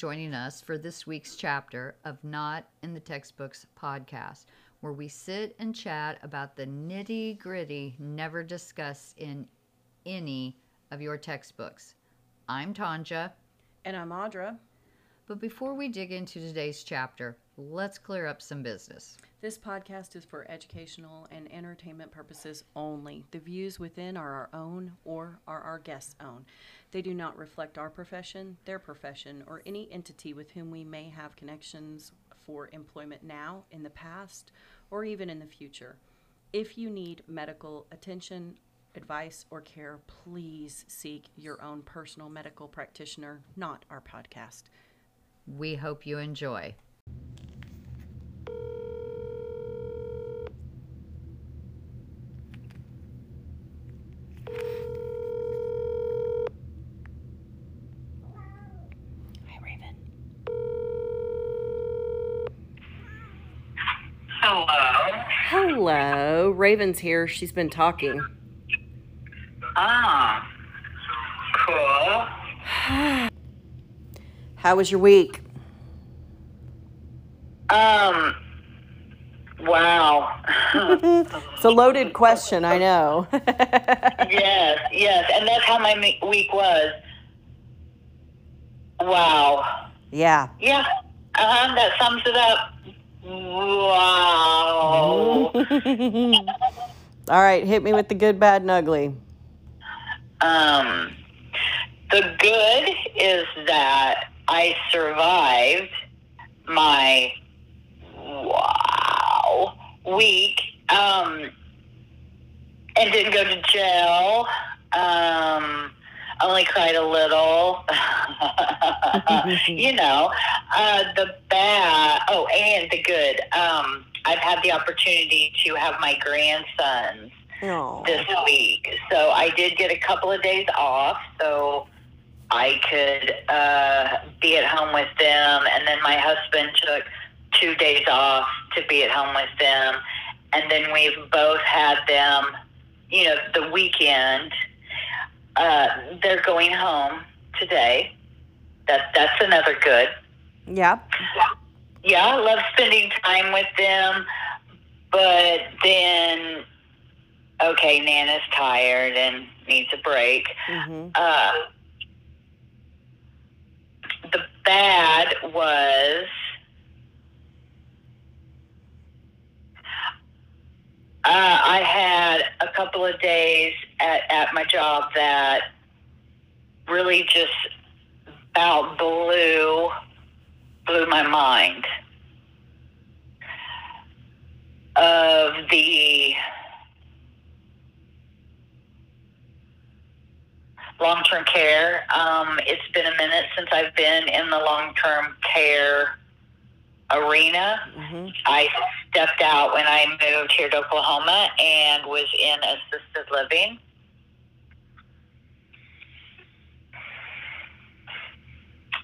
joining us for this week's chapter of Not in the Textbooks podcast, where we sit and chat about the nitty gritty never discussed in any of your textbooks. I'm Tanja. And I'm Audra. But before we dig into today's chapter, let's clear up some business. This podcast is for educational and entertainment purposes only. The views within are our own or are our guests' own. They do not reflect our profession, their profession, or any entity with whom we may have connections for employment now, in the past, or even in the future. If you need medical attention, advice, or care, please seek your own personal medical practitioner, not our podcast. We hope you enjoy. Hi, Raven. Hello. Hello. Raven's here. She's been talking. Ah. Cool. How was your week? Um. Wow. It's a loaded question, I know. yes, yes, and that's how my week was. Wow. yeah. Yeah. Uh huh. That sums it up. Wow. All right, hit me with the good, bad, and ugly. Um. The good is that I survived my wow week um, and didn't go to jail. Um, only cried a little. you know, uh, the bad. Oh, and the good. Um, I've had the opportunity to have my grandsons Oh. this week. So I did get a couple of days off, so I could uh, be at home with them. And then my husband took two days off to be at home with them. And then we've both had them, you know, the weekend. Uh, they're going home today. That that's another good. Yeah. Yeah, I love spending time with them, but then, okay, Nana's tired and needs a break. hmm Uh, the bad was uh, I had a couple of days at, at my job that really just about blew blew my mind of the long term care. Um, it's been a minute since I've been in the long term care arena. hmm I stepped out when I moved here to Oklahoma and was in assisted living.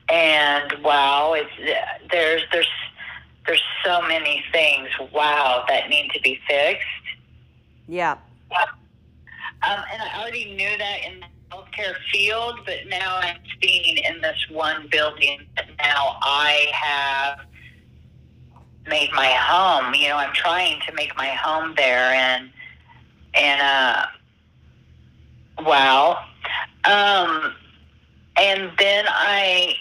And wow, it's there's there's there's so many things wow that need to be fixed. Yeah. Um, and I already knew that in the healthcare field, but now I'm seeing in this one building that now I have made my home. You know, I'm trying to make my home there, and and uh, wow. Um, and then I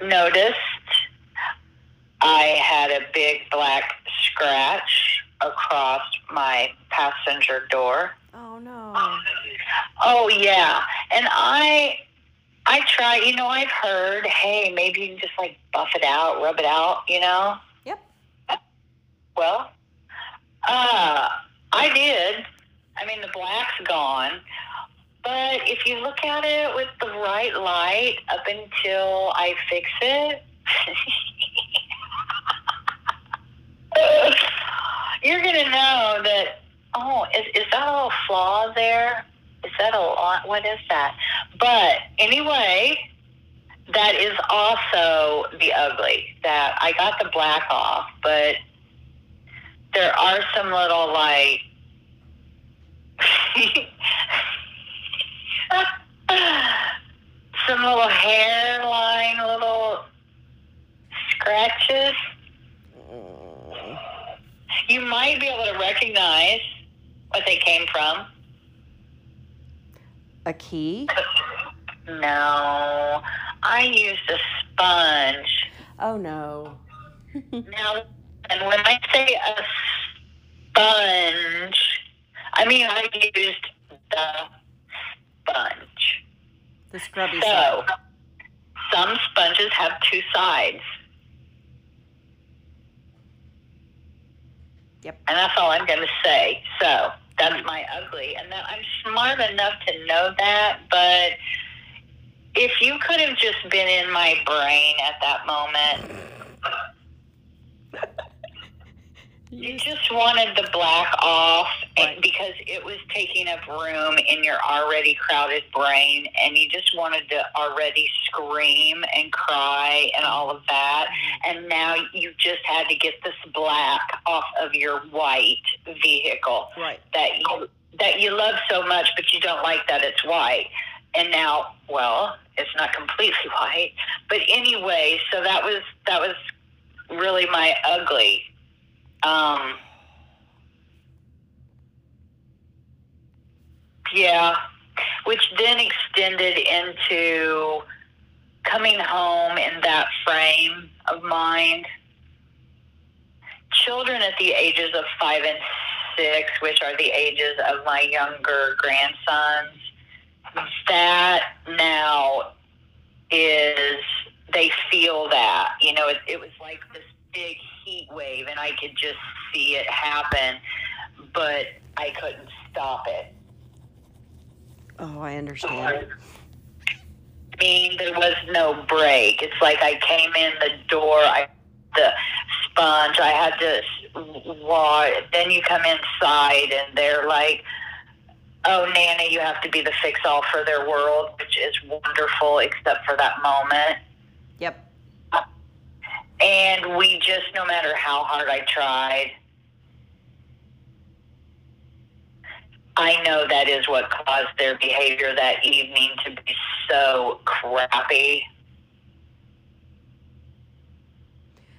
noticed I had a big black scratch across my passenger door. Oh no. Oh yeah, and I, I try. You know, I've heard, hey, maybe you can just like buff it out, rub it out. You know. Yep. Well, uh, I did. I mean, the black's gone, but if you look at it with the right light up until I fix it. You're gonna know that. Oh, is is that a little flaw there? settle on what is that? But anyway, that is also the ugly. That I got the black off, but there are some little like. some little hairline little scratches. Mm. You might be able to recognize what they came from. A key? No, I used a sponge. Oh no. Now, and when I say a sponge, I mean I used the sponge. The scrubby side. So, some sponges have two sides. Yep. And that's all I'm going to say. So, that's my ugly. And that I'm smart enough to know that, but if you could have just been in my brain at that moment, you just wanted the black off Right. because it was taking up room in your already crowded brain, and you just wanted to already scream and cry and all of that. Mm-hmm. And now you just had to get this black off of your white vehicle Right. that you that you love so much, but you don't like that it's white. And now, well, it's not completely white, but anyway, so that was that was really my ugly. Um, yeah, which then extended into coming home in that frame of mind. Children at the ages of five and six, which are the ages of my younger grandsons, that now is they feel that you know it, it was like this big heat wave and i could just see it happen but i couldn't stop it Oh, I understand. I mean, there was no break. It's like I came in the door, I the sponge, I had to wash. Then you come inside, and they're like, "Oh, Nana, you have to be the fix-all for their world," which is wonderful, except for that moment. Yep. And we just, no matter how hard I tried, I know that is what caused their behavior that evening to be so crappy.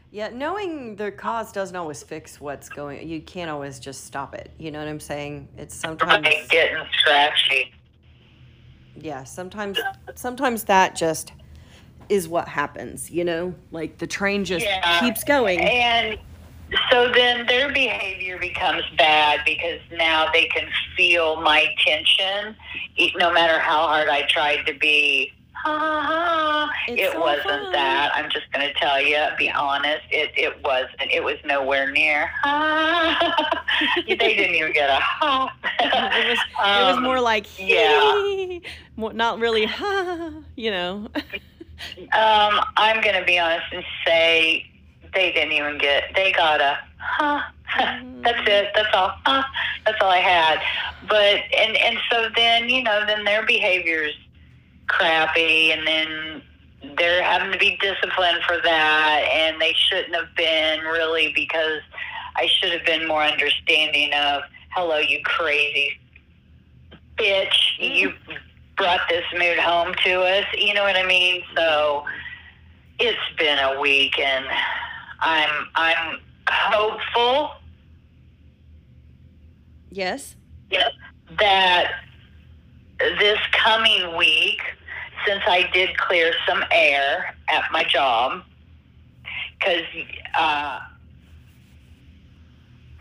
Yeah, knowing the cause doesn't always fix what's going. You can't always just stop it. You know what I'm saying? It's sometimes. Right, getting scratchy. Yeah, sometimes. Sometimes that just is what happens. You know, like the train just Yeah. keeps going. And so then their behavior becomes bad because now they can feel my tension, no matter how hard I tried to be. Ha, ha, ha. It so wasn't fun. that. I'm just going to tell you, be honest. It it wasn't. It was nowhere near. Ha. they didn't even get a ha. it was. it was Um, more like. yeah. not really. Ha. You know. Um, I'm going to be honest and say they didn't even get. They got a huh. That's it. That's all. Huh. That's all I had. But and and so then you know then their behavior's crappy, and then they're having to be disciplined for that, and they shouldn't have been really because I should have been more understanding of hello you crazy bitch you brought this mood home to us you know what I mean so it's been a week and I'm I'm hopeful yes. Yep. that this coming week, since I did clear some air at my job, because uh,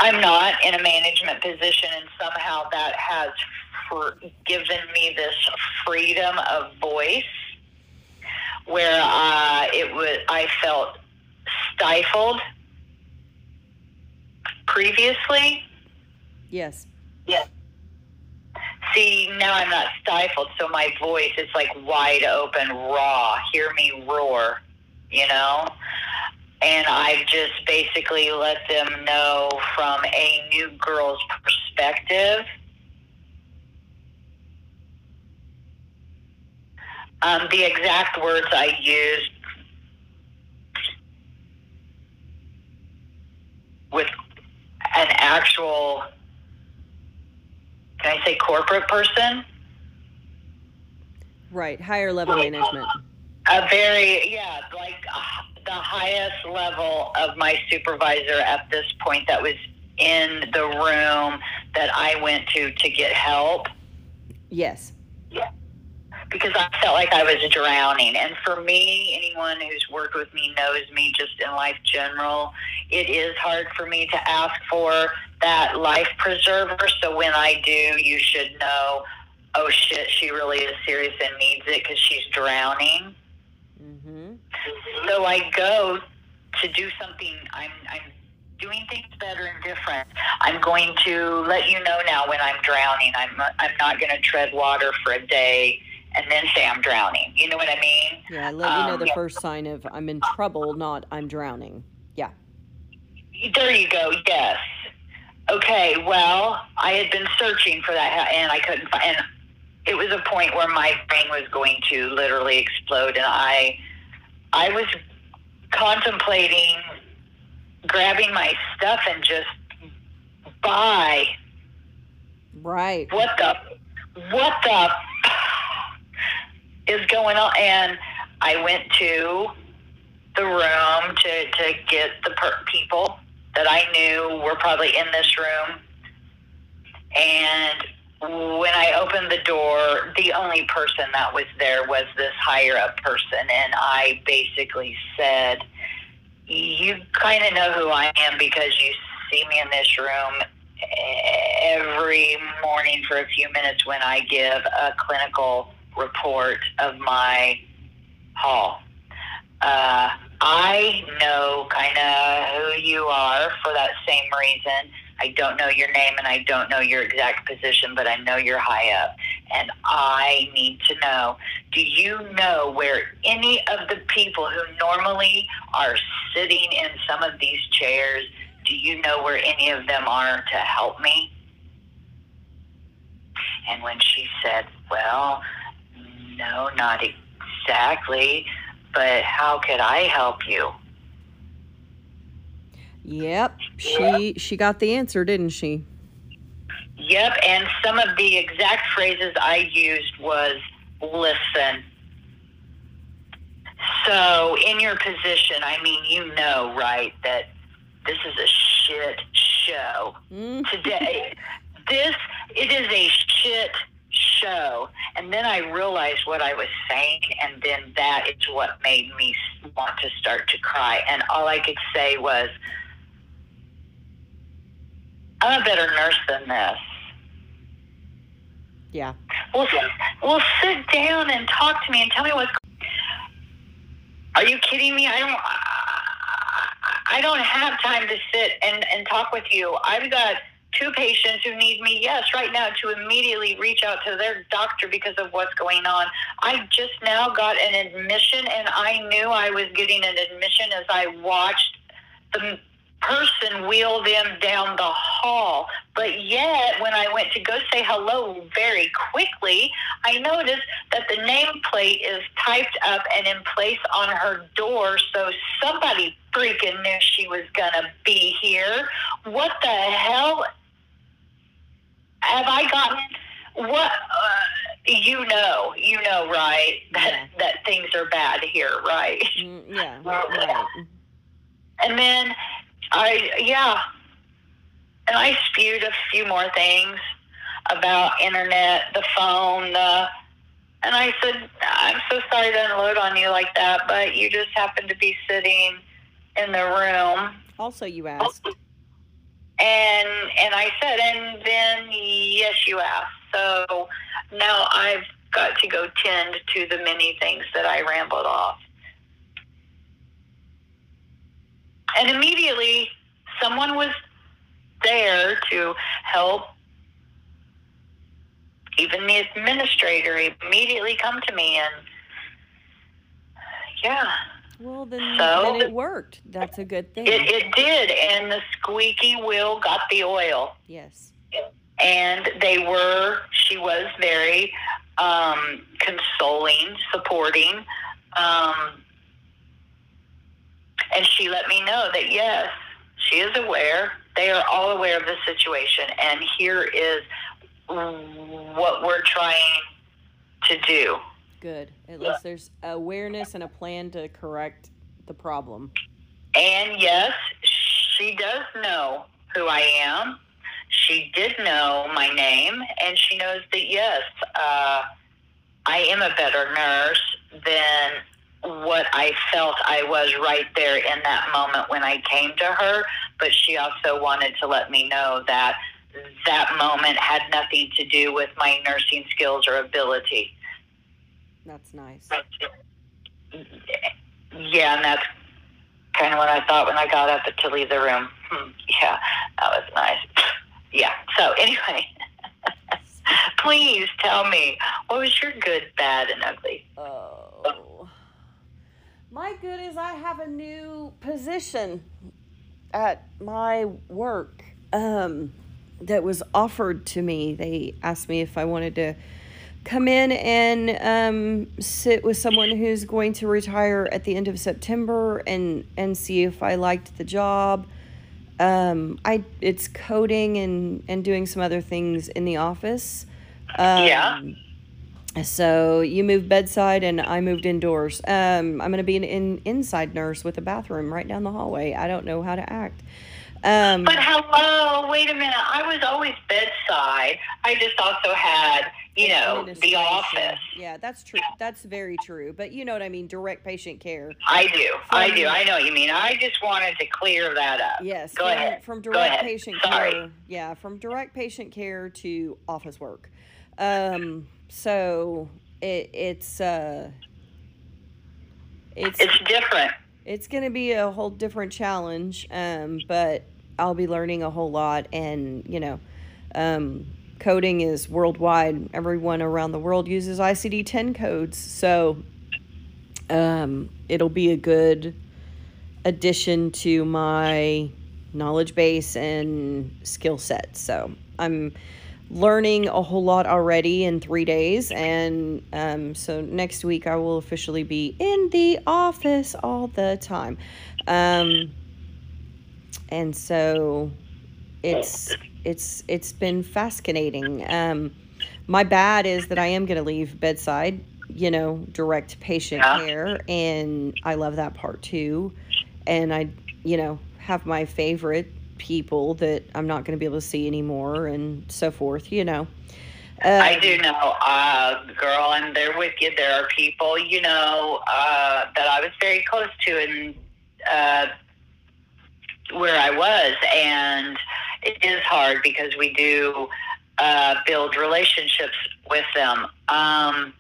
I'm not in a management position, and somehow that has for, given me this freedom of voice, where uh, it was I felt stifled previously. Yes. Yes. See, now I'm not stifled, so my voice is like wide open, raw. Hear me roar, you know? And I've just basically let them know from a new girl's perspective. Um, the exact words I used with an actual can I say corporate person? Right. Higher level management. A very, yeah, like the highest level of my supervisor at this point that was in the room that I went to to get help Yes. Because I felt like I was drowning. And for me, anyone who's worked with me knows me just in life general. It is hard for me to ask for that life preserver. So when I do, you should know, oh shit, she really is serious and needs it because she's drowning. Mm-hmm. So I go to do something. I'm, I'm doing things better and different. I'm going to let you know now when I'm drowning. I'm, I'm not going to tread water for a day and then say I'm drowning. You know what I mean? Yeah, let you know Um, the yeah. first sign of I'm in trouble, not I'm drowning. Yeah. There you go. Yes. Okay. Well, I had been searching for that, and I couldn't find. And it was a point where my brain was going to literally explode, and I, I was contemplating grabbing my stuff and just buy. Right. What the, what the is going on? And I went to the room to, to get the per- people that I knew were probably in this room. And when I opened the door, the only person that was there was this higher up person. And I basically said, You kind of know who I am because you see me in this room every morning for a few minutes when I give a clinical report of my hall. Uh, I know kind of who you are for that same reason. I don't know your name and I don't know your exact position, but I know you're high up. And I need to know do you know where any of the people who normally are sitting in some of these chairs, do you know where any of them are to help me? And when she said, Well, no, not exactly, but how could I help you? Yep. She she got the answer, didn't she? Yep, and some of the exact phrases I used was listen. So, in your position, I mean, you know, right, that this is a shit show. Mm. today. this it is a shit show. And then I realized what I was saying, and then that is what made me want to start to cry. And all I could say was, "I'm a better nurse than this." Yeah. Well, well, sit down and talk to me and tell me what's. Are you kidding me? I don't. I don't have time to sit and and talk with you. I've got two patients who need me. Yes, right now to immediately reach out to their doctor because of what's going on. I just now got an admission, and I knew I was getting an admission as I watched the person wheel them down the hall. But yet, when I went to go say hello very quickly, I noticed that the nameplate is typed up and in place on her door, so somebody freaking knew she was gonna be here. What the hell have I gotten? What uh, you know, you know, right? That Yeah. that things are bad here, right? Mm, yeah. Right. And then I, yeah. And I spewed a few more things about internet, the phone, the, and I said, I'm so sorry to unload on you like that, but you just happened to be sitting in the room. Also, you asked. And, and I said, and then, yes, you asked. So now I've got to go tend to the many things that I rambled off. And immediately, someone was there to help. Even the administrator immediately come to me and, yeah, Well, then, So? then it worked. That's a good thing. it, it did. And the squeaky wheel got the oil. yes. and they were she was very um, consoling supporting um, and she let me know that yes she is aware they are all aware of the situation and here is what we're trying to do Good. At least there's awareness and a plan to correct the problem. and yes she does know who I am. She did know my name, and she knows that yes, uh, I am a better nurse than what I felt I was right there in that moment when I came to her. But she also wanted to let me know that that moment had nothing to do with my nursing skills or ability. That's nice. Yeah, and that's kind of what I thought when I got up to leave the room. Hmm, yeah, that was nice. Yeah. So anyway, please tell me what was your good, bad, and ugly. Oh. My good is I have a new position at my work um, that was offered to me. They asked me if I wanted to come in and um, sit with someone who's going to retire at the end of September and and see if I liked the job. Um, I it's coding and and doing some other things in the office. Um, Yeah. So you moved bedside and I moved indoors. Um, I'm going to be an in, inside nurse with a bathroom right down the hallway. I don't know how to act. Um, But hello, wait a minute. I was always bedside. I just also had, you know, the office. Yeah, that's true. That's very true. But you know what I mean? Direct patient care. I do. I do. I know what you mean. I just wanted to clear that up. Yes. Go from, ahead. From direct patient Sorry. care. Yeah, from direct patient care to office work. Um, so it, it's uh, it's It's different. It's going to be a whole different challenge um, but i'll be learning a whole lot and you know um, coding is worldwide. Everyone around the world uses icd-10 codes so um, it'll be a good addition to my knowledge base and skill set. So i'm learning a whole lot already in three days. And um, so next week i will officially be in the office all the time. Um, and so it's it's it's been fascinating. Um, my bad is that i am going to leave bedside you know direct patient Yeah. care and i love that part too. And i you know have my favorite people that i'm not going to be able to see anymore and so forth you know I Um, do know, uh, girl, and they're with you. There are people, you know, uh, that I was very close to and uh, where I was, and it is hard because we do uh, build relationships with them. Um,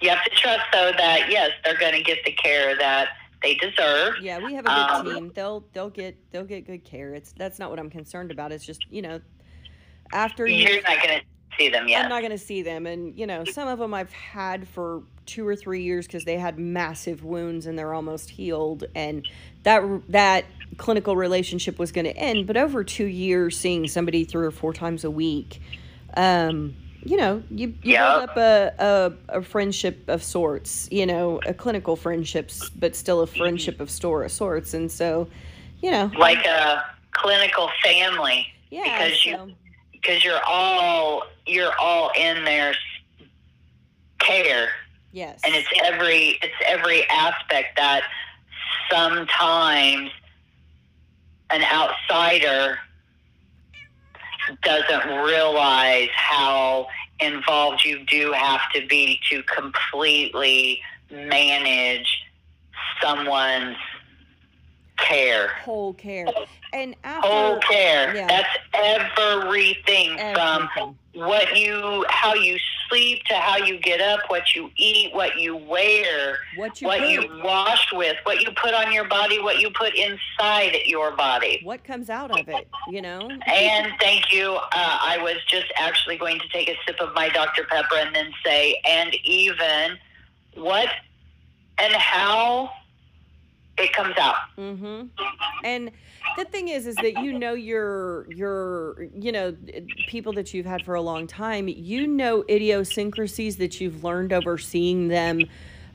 you have to trust, though, that yes, they're going to get the care that they deserve. Yeah, we have a good Um, team. They'll they'll get they'll get good care. It's that's not what I'm concerned about. It's just you know, after you, You're not going to see them yet. I'm not going to see them, and you know, some of them I've had for two or three years because they had massive wounds and they're almost healed, and that that clinical relationship was going to end. But over two years, seeing somebody three or four times a week, um, you know, you, you build up a, a a friendship of sorts. You know, a clinical friendships, but still a mm-hmm. friendship of store of sorts, and so, you know, like a clinical family. yeah, because you- because you're all you're all in their care. Yes, and it's every it's every aspect that sometimes an outsider doesn't realize how involved you do have to be to completely manage someone's care whole care, and after whole care yeah. that's everything from everything. what you how you sleep to how you get up what you eat what you wear what you what you wash with what you put on your body what you put inside your body what comes out of it, you know? and thank you uh, i was just actually going to take a sip of my dr pepper and then say and even what and how it comes out Mm-hmm. And the thing is, is that you know your your you know people that you've had for a long time. You know idiosyncrasies that you've learned over seeing them.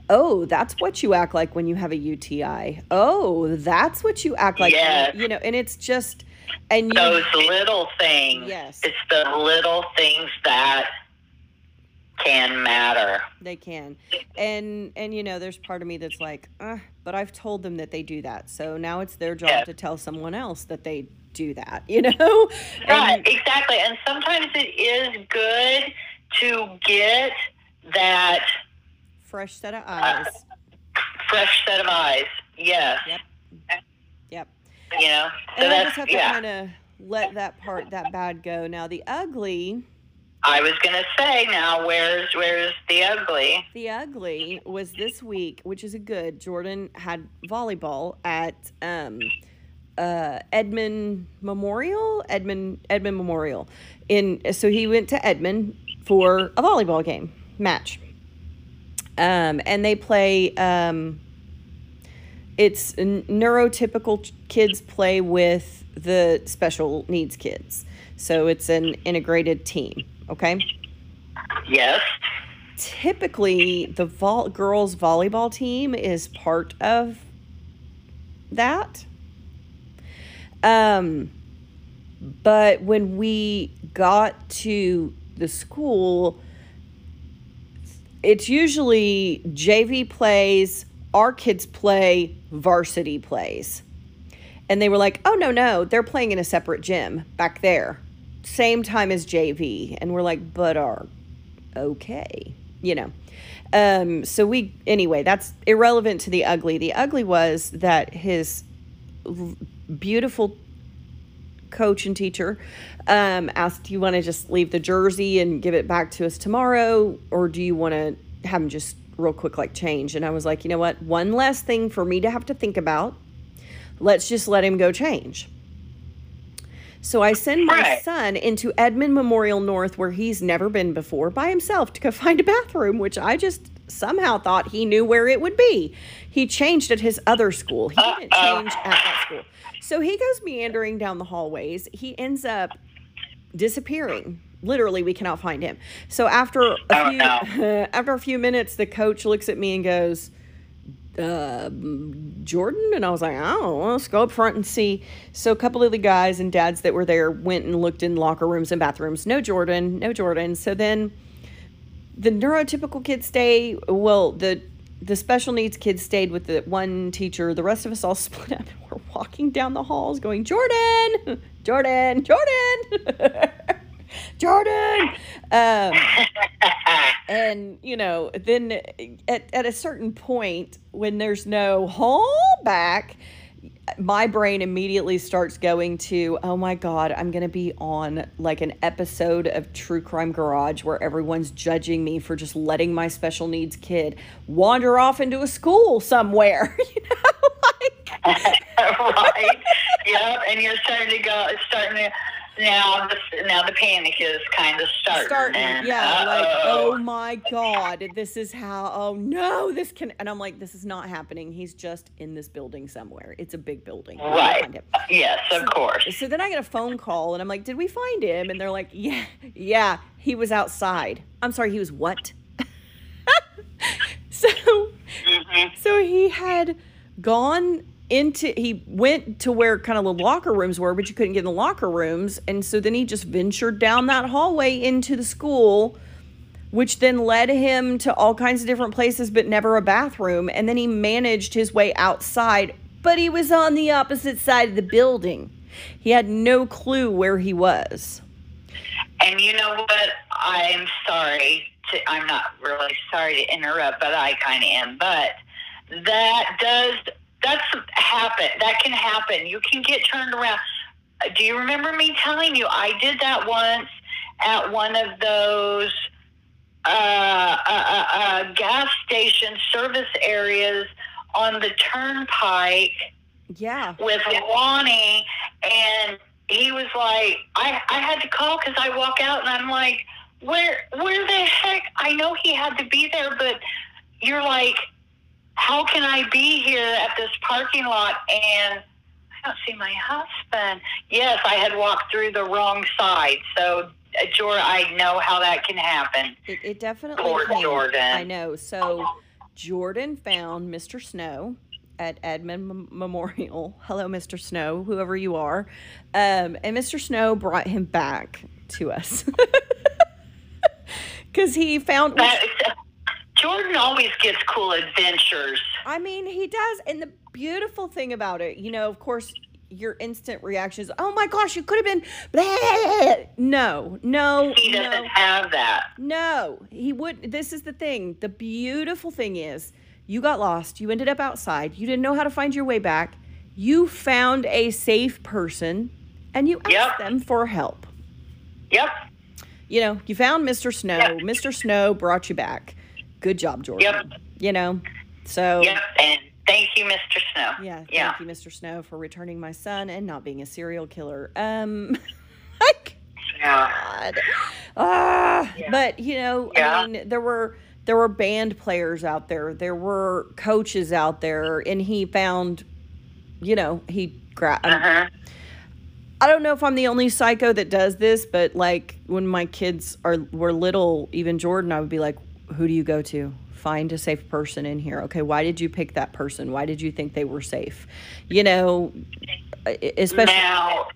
Oh, that's what you act like when you have a UTI. Oh, that's what you act like. Yes. You know, and it's just and you those little things Yes. it's the little things that can matter. They can, and and you know, there's part of me that's like, uh, but I've told them that they do that, so now it's their job Yeah. to tell someone else that they do that. You know, Right, And- exactly. And sometimes it is good to get that fresh set of eyes. fresh set of eyes. Yes. Yep. Yep. You know. So And I that's just have to yeah. kind of let that part, that bad go. Now the ugly, I was gonna say now, where's where's the ugly? the ugly was this week, which is a good. Jordan had volleyball at um, uh, Edmond Memorial, Edmond Edmond Memorial. In so he went to Edmond for a volleyball game match. Um, and they play. Um, it's neurotypical kids play with the special needs kids, so it's an integrated team. Okay? Yes. typically the vol- girls volleyball team is part of that. Um but when we got to the school it's usually JV plays our kids play varsity plays. And they were like oh no no they're playing in a separate gym back there same time as JV and we're like but are okay you know? Um so we anyway that's irrelevant to the ugly. The ugly was that his beautiful coach and teacher um asked do you want to just leave the jersey and give it back to us tomorrow or do you want to have him just real quick like change? And i was like you know what? One less thing for me to have to think about. Let's just let him go change so I send my Right. son into Edmond Memorial North, where he's never been before, by himself to go find a bathroom, which I just somehow thought he knew where it would be. He changed at his other school. He didn't change at that school. So he goes meandering down the hallways. He ends up disappearing. Literally, we cannot find him. So after a Oh, few no. after a few minutes, the coach looks at me and goes, uh, Jordan? And I was like, oh, let's go up front and see. So a couple of the guys and dads that were there went and looked in locker rooms and bathrooms. No Jordan, no Jordan. So then the neurotypical kids stay, well, the the special needs kids stayed with the one teacher. The rest of us all split up and we're walking down the halls going, Jordan, Jordan, Jordan, Jordan. Um, and you know then at, at a certain point when there's no hold back my brain immediately starts going to oh my god i'm going to be on like an episode of true crime garage where everyone's judging me for just letting my special needs kid wander off into a school somewhere you know like right. Yep. And you're starting to go. It's starting to now. The, now the panic is kind of starting. starting and, yeah like uh-oh. oh my god this is how oh no this can and i'm like this is not happening he's just in this building somewhere it's a big building Right. Yes, of course. so then i get a phone call and i'm like did we find him and they're like yeah yeah he was outside i'm sorry he was what so hmm so he had gone into he went to where kind of the locker rooms were but you couldn't get in the locker rooms and so then he just ventured down that hallway into the school which then led him to all kinds of different places but never a bathroom and then he managed his way outside but he was on the opposite side of the building he had no clue where he was And you know what? I'm sorry. To, I'm not really sorry to interrupt, but I kind of am. But that does that's happen. That can happen. You can get turned around. Uh, Do you remember me telling you I did that once at one of those uh, uh, uh, uh, gas station service areas on the turnpike? yeah with Lonnie, and he was like, I, I had to call because I walk out and I'm like, where where the heck? I know he had to be there, but you're like, how can I be here at this parking lot and I don't see my husband? Yes, I had walked through the wrong side, so. Jordan, I know how that can happen. It, it definitely Poor can. Jordan. I know. So Jordan found Mr. Snow at Edmond Mem- Memorial. Hello, Mr. Snow, whoever you are. Um, and Mr. Snow brought him back to us. because he found. Jordan always gets cool adventures. I mean, he does. And the beautiful thing about it, you know, of course, your instant reaction is, oh my gosh, you could have been. Blah. No, no, He doesn't no, have that. no. He would. This is the thing. The beautiful thing is, you got lost. You ended up outside. You didn't know how to find your way back. You found a safe person and you asked Yep. them for help. Yep. You know, you found Mr. Snow. Yep. Mr. Snow brought you back. Good job, Jordan. Yep. You know, so. Yep. And thank you, Mr. Snow. Yeah, thank Yeah. you, Mr. Snow, for returning my son and not being a serial killer. Um, like, God. Ah, Yeah. but you know, Yeah. I mean, there were there were band players out there, there were coaches out there, and he found, you know, he grabbed. Uh-huh. I don't know if I'm the only psycho that does this, but like when my kids are were little, even Jordan, I would be like, "Who do you go to? Find a safe person in here. Okay, why did you pick that person? Why did you think they were safe? You know, especially Now,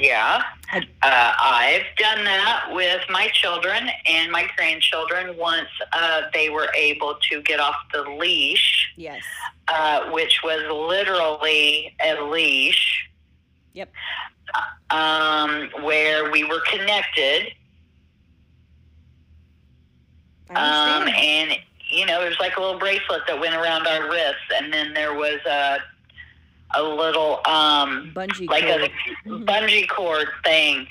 yeah, uh, I've done that with my children and my grandchildren once uh, they were able to get off the leash, yes, uh, which was literally a leash. Yep. Um, where we were connected, um, and you know, there's like a little bracelet that went around our wrists, and then there was a a little um, Bungee like cord. a Mhm. bungee cord thing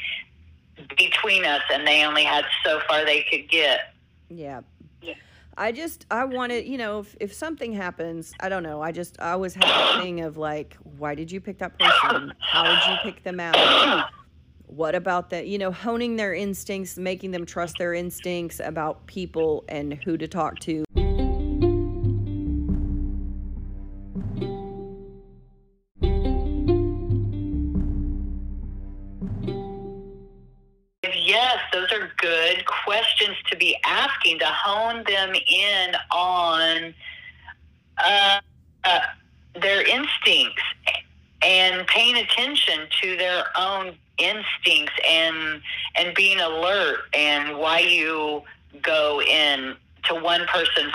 between us, and they only had so far they could get. Yeah. Yeah. I just I wanted, you know, if, if something happens, I don't know. I just I always have that thing of like, why did you pick that person? How did you pick them out? What about that? You know, honing their instincts, making them trust their instincts about people and who to talk to.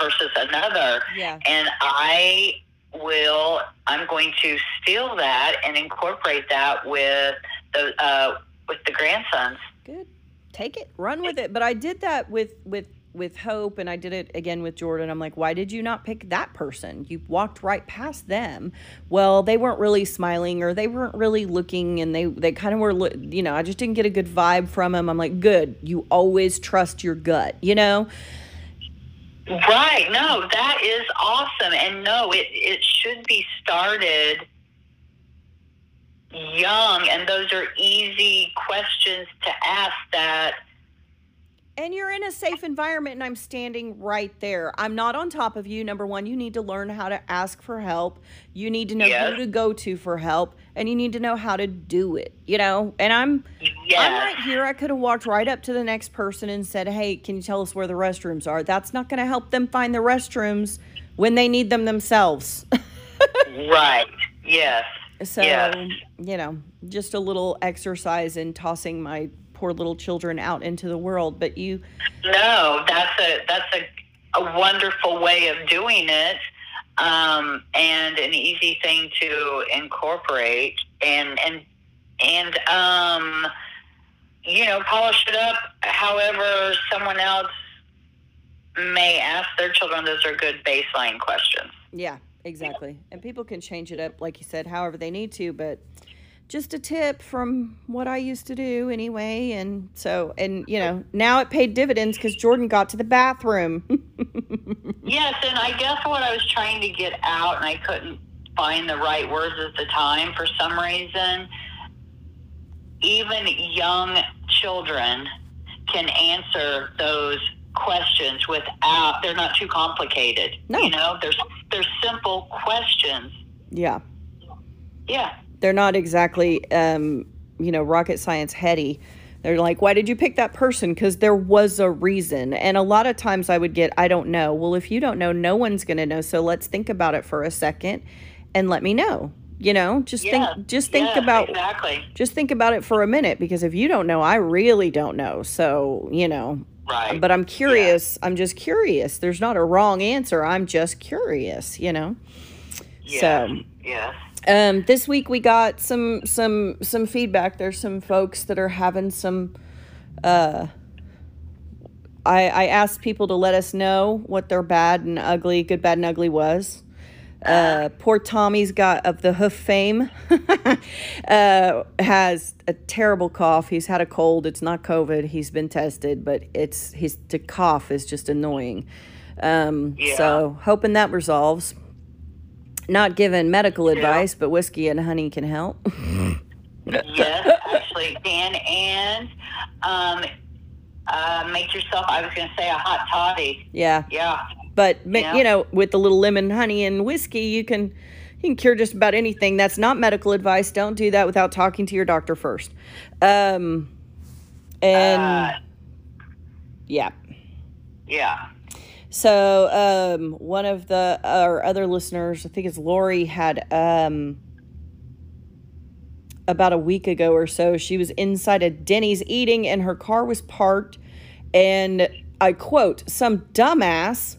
Versus another Yeah. and I will. I'm going to steal that and incorporate that with the uh, with the grandsons. Good. Take it. Run with it. But I did that with with with Hope and I did it again with Jordan. I'm like, "Why did you not pick that person? You walked right past them." Well, they weren't really smiling or they weren't really looking and they they kind of were you know, I just didn't get a good vibe from them. I'm like, "Good. You always trust your gut." You know? Right? No, that is awesome, and no, it it should be started young, and those are easy questions to ask. That And you're in a safe environment and I'm standing right there. I'm not on top of you. Number 1, you need to learn how to ask for help. You need to know who to go to for help and you need to know how to do it, you know? And I'm I'm right here. I could have walked right up to the next person and said, "Hey, can you tell us where the restrooms are?" That's not going to help them find the restrooms when they need them themselves. right, yes, so, Yes. you know, just a little exercise in tossing my poor little children out into the world. But you, no, that's a that's a a wonderful way of doing it, um, and an easy thing to incorporate, and and and um, you know, polish it up. However, someone else may ask their children. Those are good baseline questions. yeah, exactly. And people can change it up, like you said, however they need to. But just a tip from what I used to do anyway. And so, and you know, now it paid dividends because Jordan got to the bathroom. Yes, and I guess what I was trying to get out, and I couldn't find the right words at the time for some reason. Even young children can answer those questions without. They're not too complicated. No. You know, they're they're simple questions. yeah. Yeah. They're not exactly um, you know rocket science heady they're like why did you pick that person because there was a reason and a lot of times i would get i don't know well if you don't know no one's going to know so let's think about it for a second and let me know you know just Yeah. think just think Yeah, about exactly. just think about it for a minute because if you don't know i really don't know so you know Right. But I'm curious. I'm just curious. There's not a wrong answer. I'm just curious, you know. yes. So, yes. Um, this week we got some some some feedback. There's some folks that are having some. Uh, I I asked people to let us know what their bad and ugly, good, bad, and ugly was. Uh, poor Tommy's got of the hoof fame. uh, has a terrible cough. He's had a cold. It's not COVID. He's been tested, but it's his to cough is just annoying. Um, Yeah. So hoping that resolves. Not given medical advice, but whiskey and honey can help. yes, actually, Dan, and um, uh, make yourself. I was going to say a hot toddy. yeah, Yeah. but Yeah. you know, with the little lemon, honey, and whiskey, you can you can cure just about anything. That's not medical advice. Don't do that without talking to your doctor first. Um, and Uh, yeah. yeah. So, um, one of the our other listeners, I think it's Lori, had um, about a week ago or so. She was inside a Denny's eating, and her car was parked, and I quote, "Some dumbass."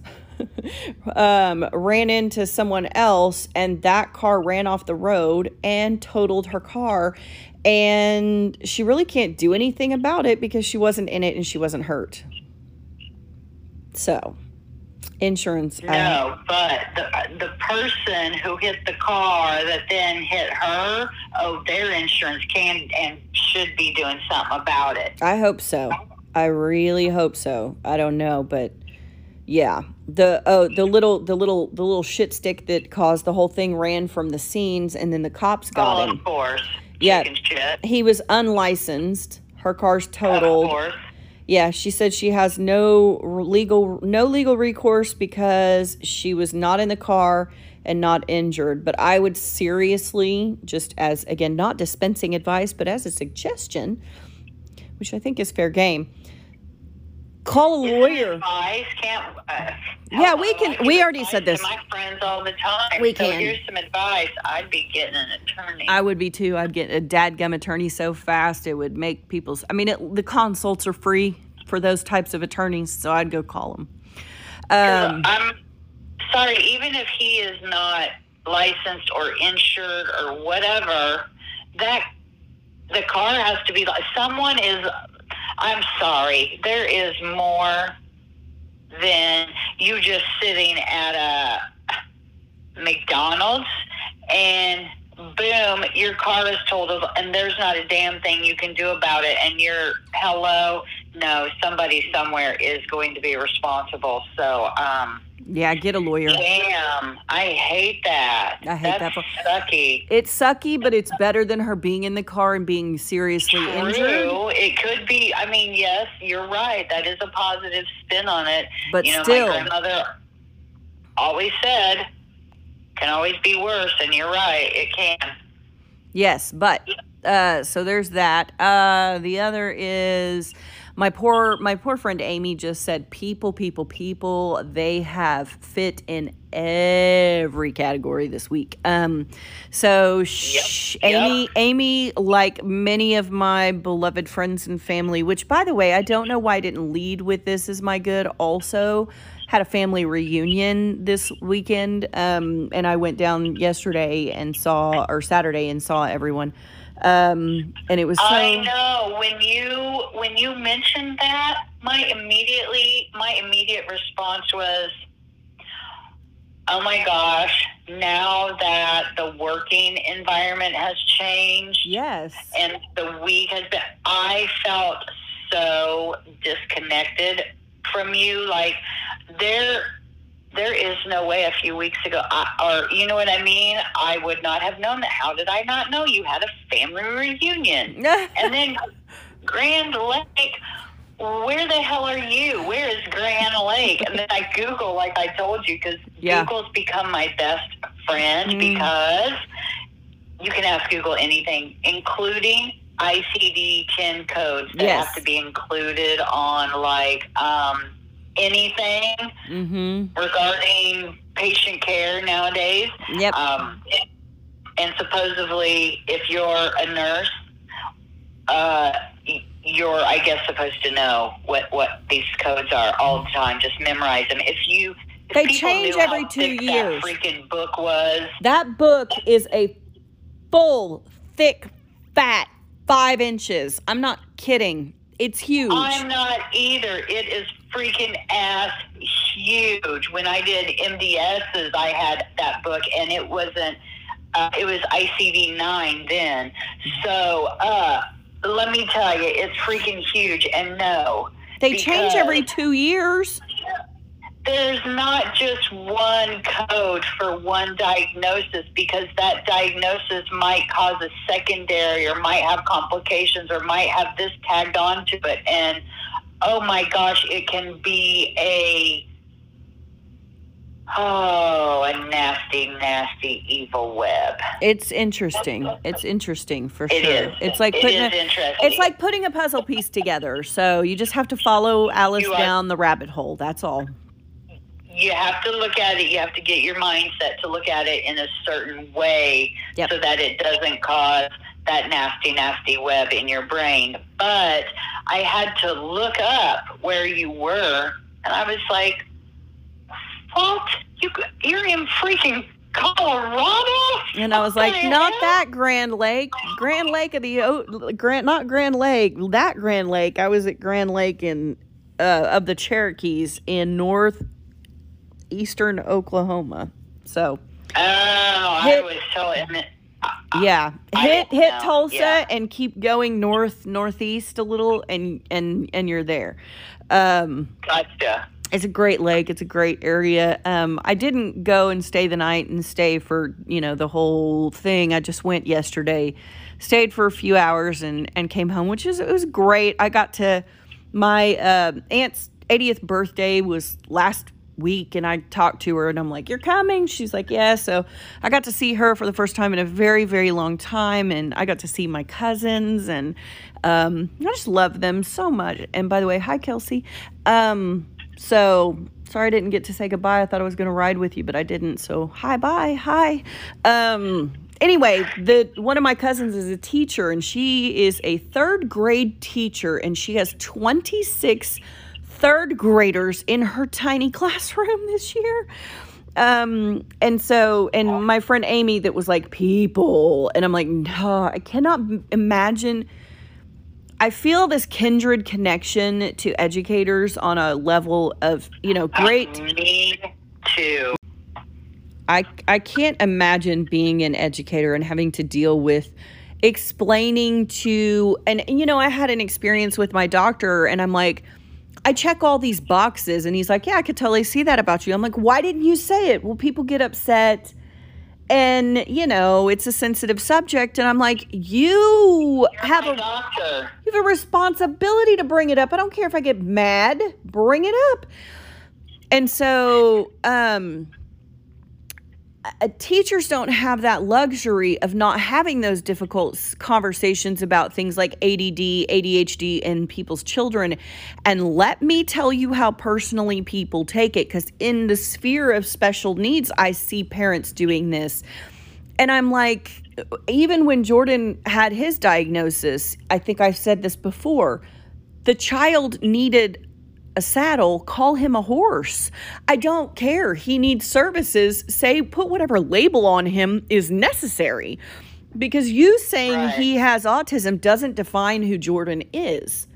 um, ran into someone else, and that car ran off the road and totaled her car. And she really can't do anything about it because she wasn't in it and she wasn't hurt. So, insurance. I- No, but the the person who hit the car that then hit her, oh, their insurance can and should be doing something about it. I hope so. I really hope so. I don't know, but yeah. The oh the little the little the little shit stick that caused the whole thing ran from the scenes and then the cops got oh, him. of course. Yeah. He was unlicensed. Her car's Of totaled. course. Yeah, she said she has no legal no legal recourse because she was not in the car and not injured. But I would seriously, just as again, not dispensing advice, but as a suggestion, which I think is fair game, call a lawyer. Advice can't. Uh, Yeah, we can- we already said this. To my friends all the time. We so can. Here's some advice. I'd be getting an attorney. I would be too. I'd get a dadgum attorney so fast it would make people's. I mean, it, the consults are free for those types of attorneys, so I'd go call them. Um, I'm sorry, even if he is not licensed or insured or whatever, that the car has to be like someone is. I'm sorry, there is more than you just sitting at a McDonald's and boom, your car is totaled and there's not a damn thing you can do about it. And you're hello, no, somebody somewhere is going to be responsible. So, um, yeah, get a lawyer. damn, I hate that. I hate That's that. sucky. It's sucky, but it's better than her being in the car and being seriously injured. True. It could be. I mean, yes, you're right. That is a positive spin on it. But you know, still. my grandmother always said, "Can always be worse," and you're right. It can. Yes, but uh, so there's that. Uh, the other is my poor my poor friend Amy just said people, people, people. They have fit in every category this week. Um, so sh- Yep, Amy, Amy, like many of my beloved friends and family, which by the way, I don't know why I didn't lead with this is my good. Also, had a family reunion this weekend, um, and I went down yesterday and saw, or Saturday and saw everyone, um, and it was so. I know when you when you mentioned that, my immediately my immediate response was, "Oh my gosh!" Now that the working environment has changed, Yes. and the week has been i felt so disconnected from you like there there is no way a few weeks ago I, or you know what i mean i would not have known that how did i not know you had a family reunion and then grand lake where the hell are you where is grand lake and then i google like i told you because Yeah. google's become my best friend Mm. because you can ask Google anything, including ICD 10 codes that Yes. have to be included on like um, anything mm-hmm. regarding patient care nowadays. Yep. Um, and supposedly, if you're a nurse, uh, you're, I guess, supposed to know what what these codes are all the time. Just memorize them. If you if They change every two years. That freaking book was. That book is a full, thick, fat five inches. I'm not kidding. It's huge. I'm not either. It is freaking ass huge. When I did MDSs, I had that book, and it wasn't. Uh, it was ICD nine then. So uh, let me tell you, it's freaking huge. And no, they change every two years. there's not just one code for one diagnosis because that diagnosis might cause a secondary or might have complications or might have this tagged onto it and oh my gosh it can be a oh a nasty nasty evil web It's interesting. It's interesting for sure. is. It's like It putting is a, interesting. it's like putting a puzzle piece together. So you just have to follow Alice are- down the rabbit hole. That's all. you have to look at it. You have to get your mindset to look at it in a certain way Yep. so that it doesn't cause that nasty, nasty web in your brain. But I had to look up where you were, and I was like, "What? You you're in freaking Colorado?" And I was like, not that Grand Lake, Grand Lake of the O- Grand, not Grand Lake, that Grand Lake. I was at Grand Lake in uh, of the Cherokees in northeastern Oklahoma. So Oh, I was so. Yeah, I hit hit know, Tulsa yeah. and keep going north northeast a little, and and and you're there. Um, Gotcha. it's a great lake. It's a great area. Um, I didn't go and stay the night and stay for you know the whole thing. I just went yesterday, stayed for a few hours and and came home, which is it was great. I got to my uh, aunt's 80th birthday was last week and I talked to her and I'm like, "You're coming?" She's like, "Yeah." So I got to see her for the first time in a very very long time and I got to see my cousins and um, I just love them so much. And by the way, hi Kelsey. Um, so sorry I didn't get to say goodbye. I thought I was going to ride with you, but I didn't. So hi, bye, hi. Um, anyway, the one of my cousins is a teacher, and she is a third grade teacher, and she has 26 third graders in her tiny classroom this year. Um, and so, and my friend Amy that was like, people, and I'm like, no, I cannot imagine. I feel this kindred connection to educators on a level of, you know, great. Me too. I I can't imagine being an educator and having to deal with explaining to and, and, you know I had an experience with my doctor and I'm like I check all these boxes and he's like yeah I could totally see that about you. I'm like why didn't you say it? Well people get upset and you know it's a sensitive subject and I'm like you have a doctor. you have a responsibility to bring it up. I don't care if I get mad, bring it up. And so, um, Uh, teachers don't have that luxury of not having those difficult conversations about things like ADD, ADHD, and people's children. And let me tell you how personally people take it, because in the sphere of special needs, I see parents doing this. And I'm like, uh, even when Jordan had his diagnosis, I think I've said this before, the child needed a saddle, call him a horse. I don't care. He needs services. Say, put whatever label on him is necessary. Because you saying Right. he has autism doesn't define who Jordan is.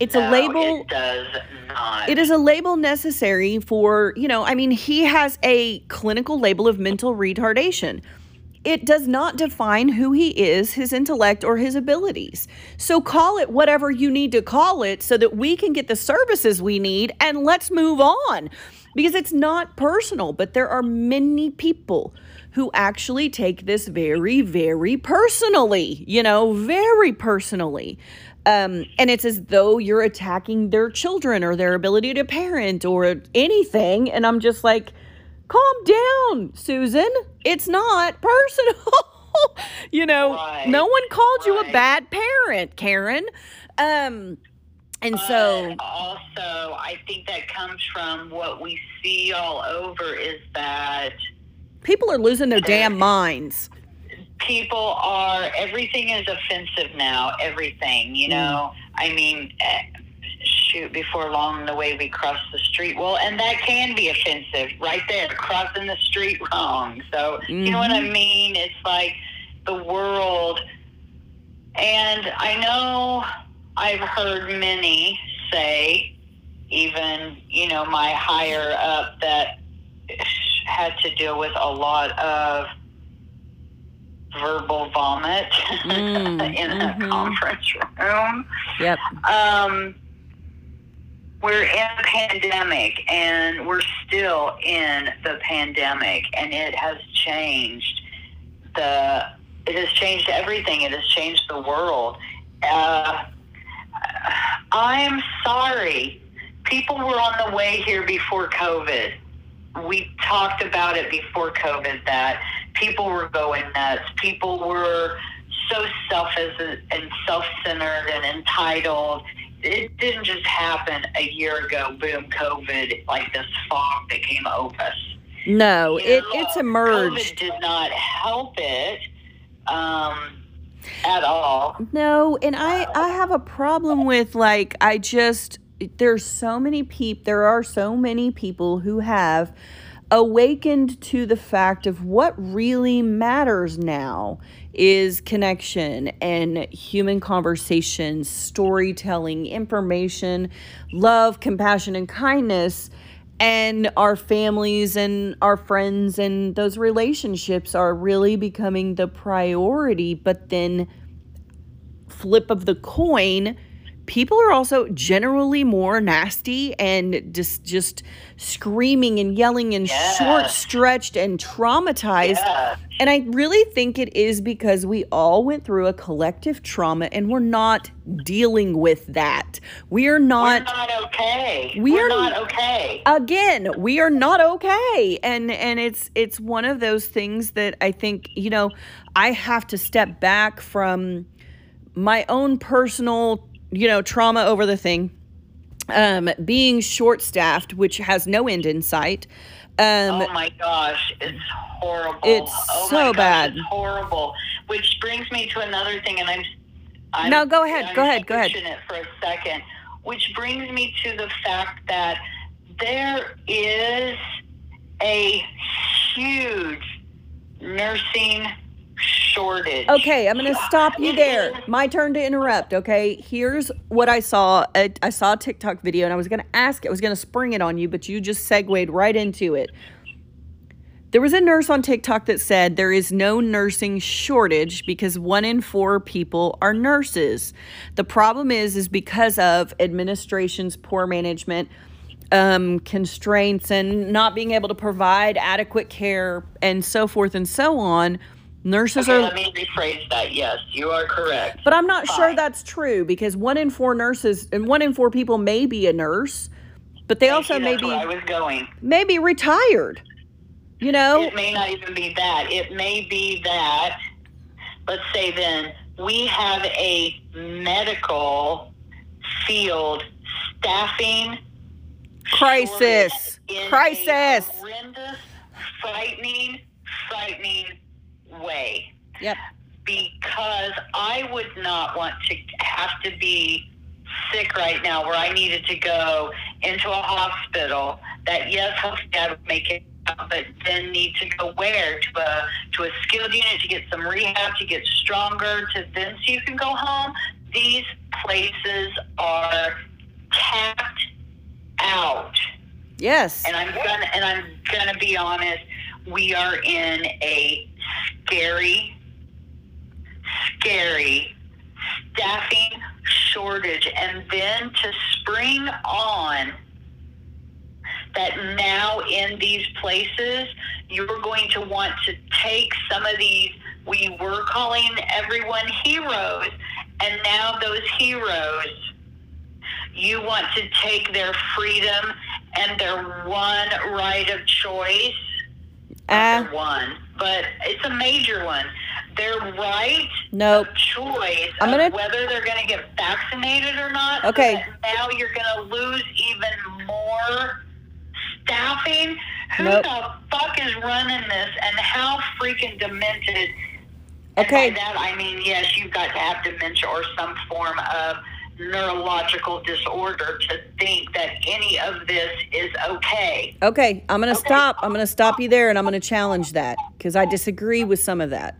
It's a label. It does not. It is a label necessary for, you know, I mean, he has a clinical label of mental retardation. It does not define who he is, his intellect, or his abilities. So call it whatever you need to call it so that we can get the services we need and let's move on. Because it's not personal, but there are many people who actually take this very, very personally, you know, very personally. Um, and it's as though you're attacking their children or their ability to parent or anything. And I'm just like, calm down, Susan. It's not personal. you know, Right, no one called you a bad parent, Karen. Um, and so, also, I think that comes from what we see all over is that people are losing their damn minds. people are everything is offensive now. Everything, you know. I mean. Shoot, before long, the way we cross the street. Well, and that can be offensive right there, crossing the street wrong. So, you know what I mean? It's like the world. And I know I've heard many say, even, you know, my higher up that had to deal with a lot of verbal vomit Mm, in mhm. a conference room. Yep. Um, we're in a pandemic and we're still in the pandemic and it has changed the it has changed everything. It has changed the world. Uh, i'm sorry. People were on the way here before covid. We talked about it before covid that people were going nuts. People were so selfish and self-centered and entitled it didn't just happen a year ago boom covid like this fog that came over us No, You it know, it's emerged. covid did not help it um, at all No, and I I have a problem with like I just there's so many people there are so many people who have awakened to the fact of what really matters now is connection and human conversation, storytelling, information, love, compassion and kindness and our families and our friends and those relationships are really becoming the priority but then flip of the coin people are also generally more nasty and just just screaming and yelling and Yes. short stretched and traumatized. Yeah. and i really think it is because we all went through a collective trauma and we're not dealing with that. We are we're not not okay. We we're are- not okay. Again we are not okay. And and it's it's one of those things that i think you know i have to step back from my own personal you know trauma over the thing um being short staffed which has no end in sight um oh my gosh, it's horrible. It's oh so gosh, bad. It's horrible. Which brings me to another thing, and I'm. I'm No, go ahead, I'm go ahead, go ahead. It for a second, which brings me to the fact that there is a huge nursing shortage. Okay, I'm going to stop you there. My turn to interrupt, okay? Here's what I saw. I, I saw a TikTok video and I was going to ask, I was going to spring it on you, but you just segued right into it. There was a nurse on TikTok that said there is no nursing shortage because one in four people are nurses. The problem is, is because of administration's poor management, um, constraints, and not being able to provide adequate care, and so forth and so on. Nurses Okay, are let me rephrase that. Yes, you are correct. but I'm not sure that's true because one in four nurses and one in four people may be a nurse, but they also you, may be I was going. may be retired. You know? It may not even be that. It may be that, let's say then, we have a medical field staffing Crisis. Crisis. Horrendous, frightening, frightening way. Yep. Because I would not want to have to be sick right now where I needed to go into a hospital that yes, hopefully I would make it out, but then need to go where? To a to a skilled unit to get some rehab to get stronger to then so you can go home. These places are tapped out. Yes. And I'm gonna and I'm gonna be honest, we are in a scary, scary staffing shortage. And then to spring on that now in these places, you're going to want to take some of these we were calling everyone heroes, and now those heroes you want to take their freedom and their one right of choice. Their ah. one, but it's a major one. Their right Nope. of choice I'm gonna- whether they're going to get vaccinated or not. Okay. now you're going to lose even more staffing. Who Nope. the fuck is running this, and how freaking demented And Okay. by that I mean yes, you've got to have dementia or some form of neurological disorder to think that any of this is okay. Okay, I'm going to stop. I'm going to stop you there and I'm going to challenge that because I disagree with some of that.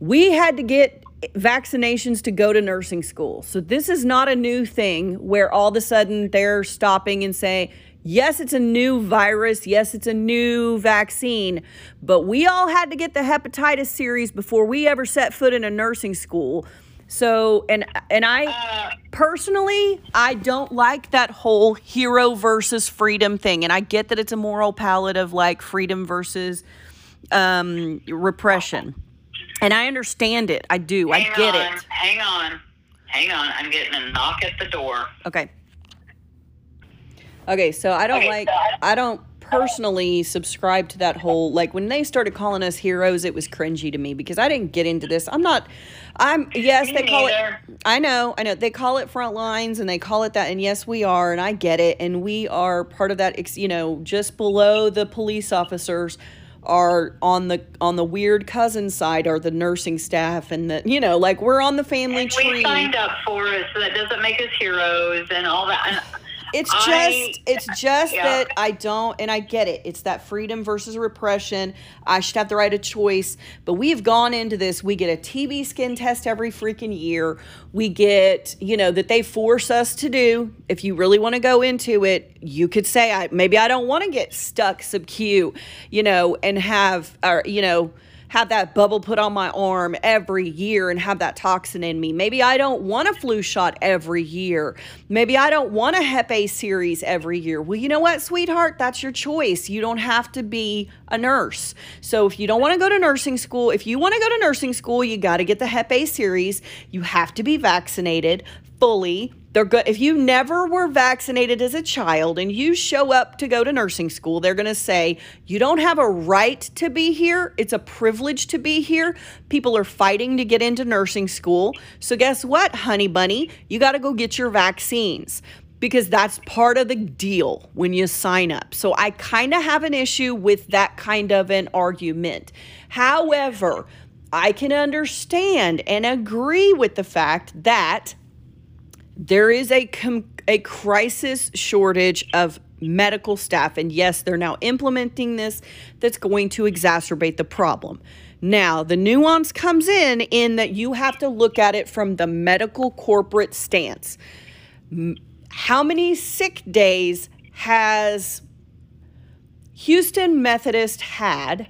We had to get vaccinations to go to nursing school. So this is not a new thing where all of a sudden they're stopping and saying, yes, it's a new virus. Yes, it's a new vaccine. But we all had to get the hepatitis series before we ever set foot in a nursing school. So, and and I Uh, personally, I don't like that whole hero versus freedom thing. And I get that it's a moral palette of like freedom versus um, repression. And I understand it. I do. I get on, it. Hang on. Hang on. I'm getting a knock at the door. Okay. Okay, so I don't Okay, like so I- I don't personally subscribe to that whole like when they started calling us heroes it was cringy to me because I didn't get into this. I'm not I'm yes, Me they call neither. it I know, I know. They call it front lines and they call it that and yes, we are and I get it and we are part of that you know, just below the police officers are on the on the weird cousin side are the nursing staff and the you know like we're on the family And tree we signed up for it, so that doesn't make us heroes and all that. And It's I- just it's just Yeah. that I don't and I get it. It's that freedom versus repression. I should have the right of choice. But we've gone into this. We get a TB skin test every freaking year. We get, you know, that they force us to do. If you really want to go into it, you could say I maybe I don't want to get stuck sub Q, you know, and have or you know, have that bubble put on my arm every year and have that toxin in me. Maybe I don't want a flu shot every year. Maybe I don't want a Hep A series every year. Well, you know what, sweetheart? That's your choice. You don't have to be a nurse. So if you don't want to go to nursing school, if you want to go to nursing school, you got to get the Hep A series. You have to be vaccinated fully. They're good. If you never were vaccinated as a child and you show up to go to nursing school, they're going to say, you don't have a right to be here. It's a privilege to be here. People are fighting to get into nursing school. So, guess what, honey bunny? You got to go get your vaccines because that's part of the deal when you sign up. So, I kind of have an issue with that kind of an argument. However, I can understand and agree with the fact that there is a com- a crisis shortage of medical staff and yes they're now implementing this that's going to exacerbate the problem. Now the nuance comes in in that you have to look at it from the medical corporate stance. How many sick days has Houston Methodist had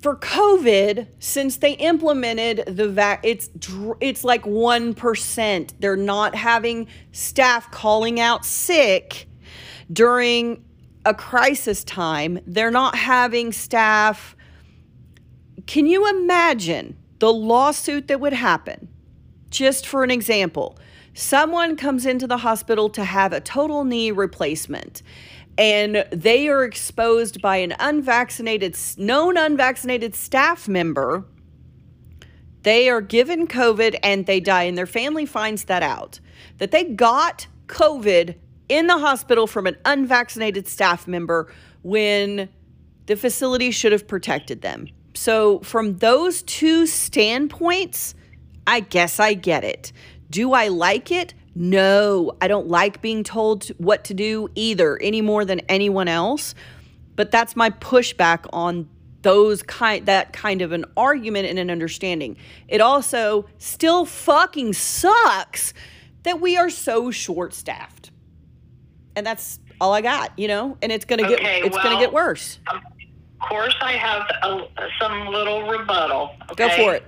for COVID, since they implemented the vac, it's it's like one percent. They're not having staff calling out sick during a crisis time. They're not having staff. Can you imagine the lawsuit that would happen? Just for an example, someone comes into the hospital to have a total knee replacement and they are exposed by an unvaccinated, known unvaccinated staff member. They are given COVID and they die, and their family finds that out that they got COVID in the hospital from an unvaccinated staff member when the facility should have protected them. So, from those two standpoints, I guess I get it. Do I like it? No, I don't like being told what to do either, any more than anyone else. But that's my pushback on those kind that kind of an argument and an understanding. It also still fucking sucks that we are so short-staffed. And that's all I got, you know? And it's going to get Okay, it's gonna get worse. of course, I have a, some little rebuttal. Go for it.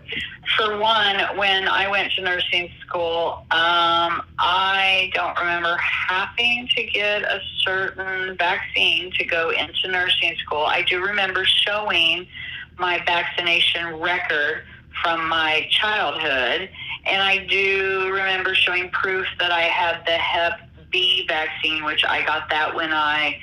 For one, when I went to nursing school, um, I don't remember having to get a certain vaccine to go into nursing school. I do remember showing my vaccination record from my childhood, and I do remember showing proof that I had the Hep B vaccine, which I got that when I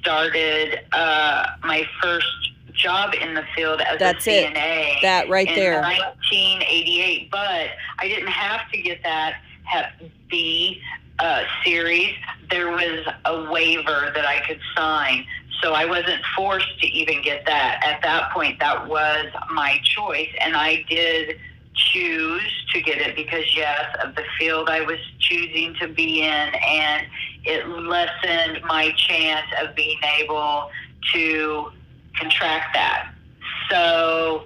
started uh, my first job in the field as That's a it. That right in there. 1988, but I didn't have to get that Hep B uh, series. There was a waiver that I could sign. So I wasn't forced to even get that. At that point, that was my choice, and I did choose to get it because, yes, of the field I was choosing to be in, and it lessened my chance of being able to contract that. So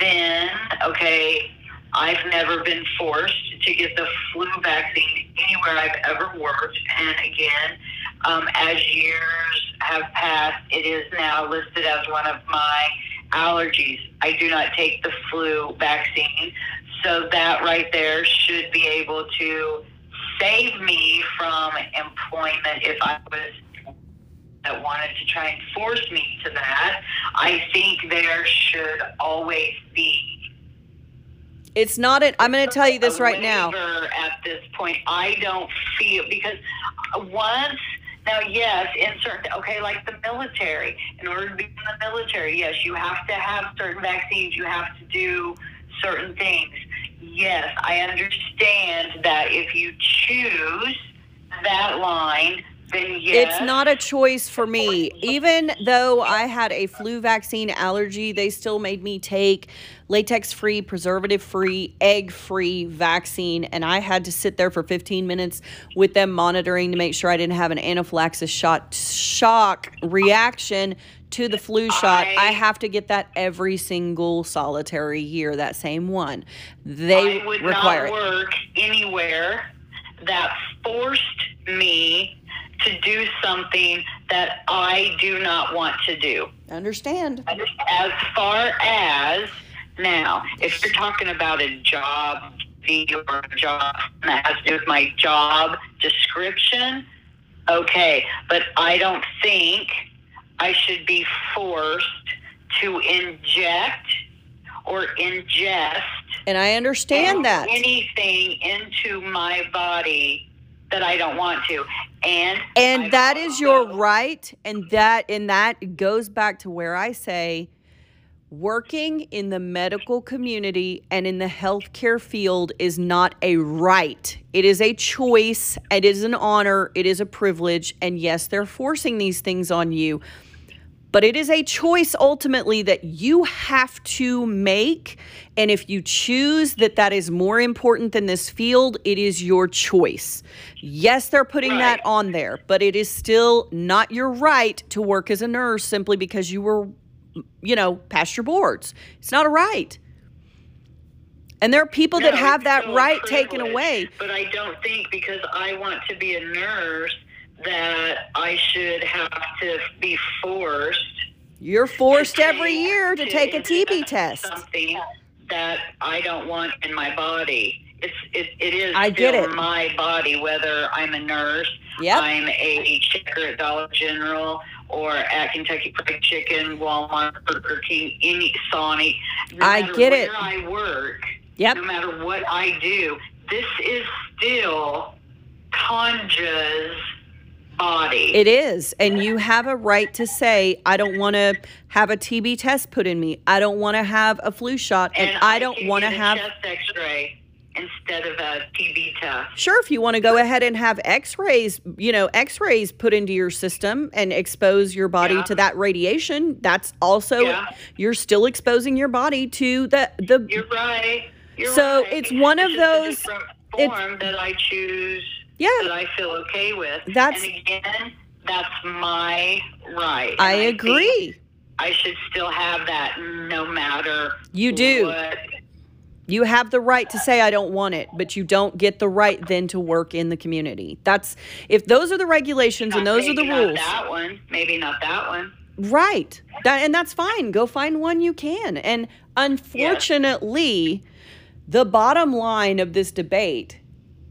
then, okay, I've never been forced to get the flu vaccine anywhere I've ever worked. And again, um, as years have passed, it is now listed as one of my allergies. I do not take the flu vaccine. So that right there should be able to save me from employment if I was that wanted to try and force me to that. I think there should always be It's not an, I'm going to tell you this right now. At this point, I don't feel because once now, yes, in certain okay, like the military. In order to be in the military, yes, you have to have certain vaccines. You have to do certain things. Yes, I understand that if you choose that line, then yes, It's not a choice for me. Even though I had a flu vaccine allergy, they still made me take latex free, preservative free, egg free vaccine. And I had to sit there for 15 minutes with them monitoring to make sure I didn't have an anaphylaxis shot shock reaction to the flu shot. I, I- have to get that every single solitary year, that same one. They I would require not it. work anywhere that forced me to do something that I do not want to do. Understand? As far as now, if you're talking about a job or a job that has to do with my job description, okay, but I don't think I should be forced to inject or ingest And I understand that. anything into my body that I don't want to. And and I've that is your right and that and that goes back to where i say working in the medical community and in the healthcare field is not a right. It is a choice. It is an honor. It is a privilege. And yes they're forcing these things on you. But it is a choice ultimately that you have to make. And if you choose that that is more important than this field it is your choice. Yes they're putting that on there but it is still not your right to work as a nurse simply because you were you know past your boards it's not a right and there are people that have that a right taken away But I don't think because I want to be a nurse that I should have to be forced. you're forced every year to take a tb test Something that I don't want in my body. It's it, it is I get it. my body, whether I'm a nurse, Yep. I'm a checker at Dollar General or at Kentucky Fried Chicken, Walmart, Burger King, any Sonic. No I matter get where it. I work, Yep. no matter what I do, this is still Tanja's body. It is. And you have a right to say, I don't want to have a TB test put in me. I don't want to have a flu shot. And, I don't want to have. chest X-ray instead of a TB test. Sure, if you want to go ahead and have x rays, you know, x rays put into your system and expose your body Yeah. to that radiation, that's also, Yeah. you're still exposing your body to the, the, You're right. You're So right. it's one of those- form that I choose. Yeah. That I feel okay with. That's- and again, that's my right. I think agree. I should still have that, no matter. You do. What, You have the right to say I don't want it, but you don't get the right then to work in the community. That's if those are the regulations and those are the maybe not rules. That one, maybe not that one. Right. That and that's fine. Go find one you can. And unfortunately, the bottom line of this debate,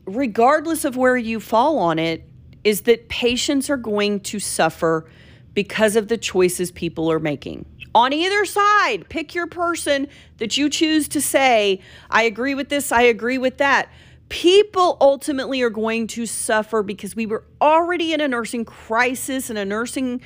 regardless of where you fall on it, is that patients are going to suffer because of the choices people are making. On either side, pick your person that you choose to say, I agree with this, I agree with that. People ultimately are going to suffer because we were already in a nursing crisis and a nursing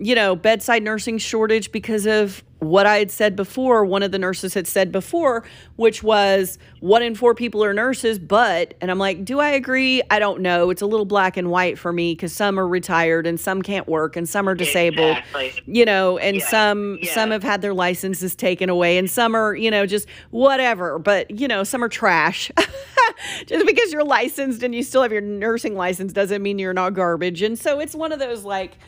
you know, bedside nursing shortage because of what I had said before. One of the nurses had said before, which was one in four people are nurses, but, and I'm like, do I agree? I don't know. It's a little black and white for me because some are retired and some can't work and some are disabled, Exactly. you know, and Yeah, some, yeah. some have had their licenses taken away and some are, you know, just whatever, but, you know, some are trash. just because you're licensed and you still have your nursing license doesn't mean you're not garbage. And so it's one of those like,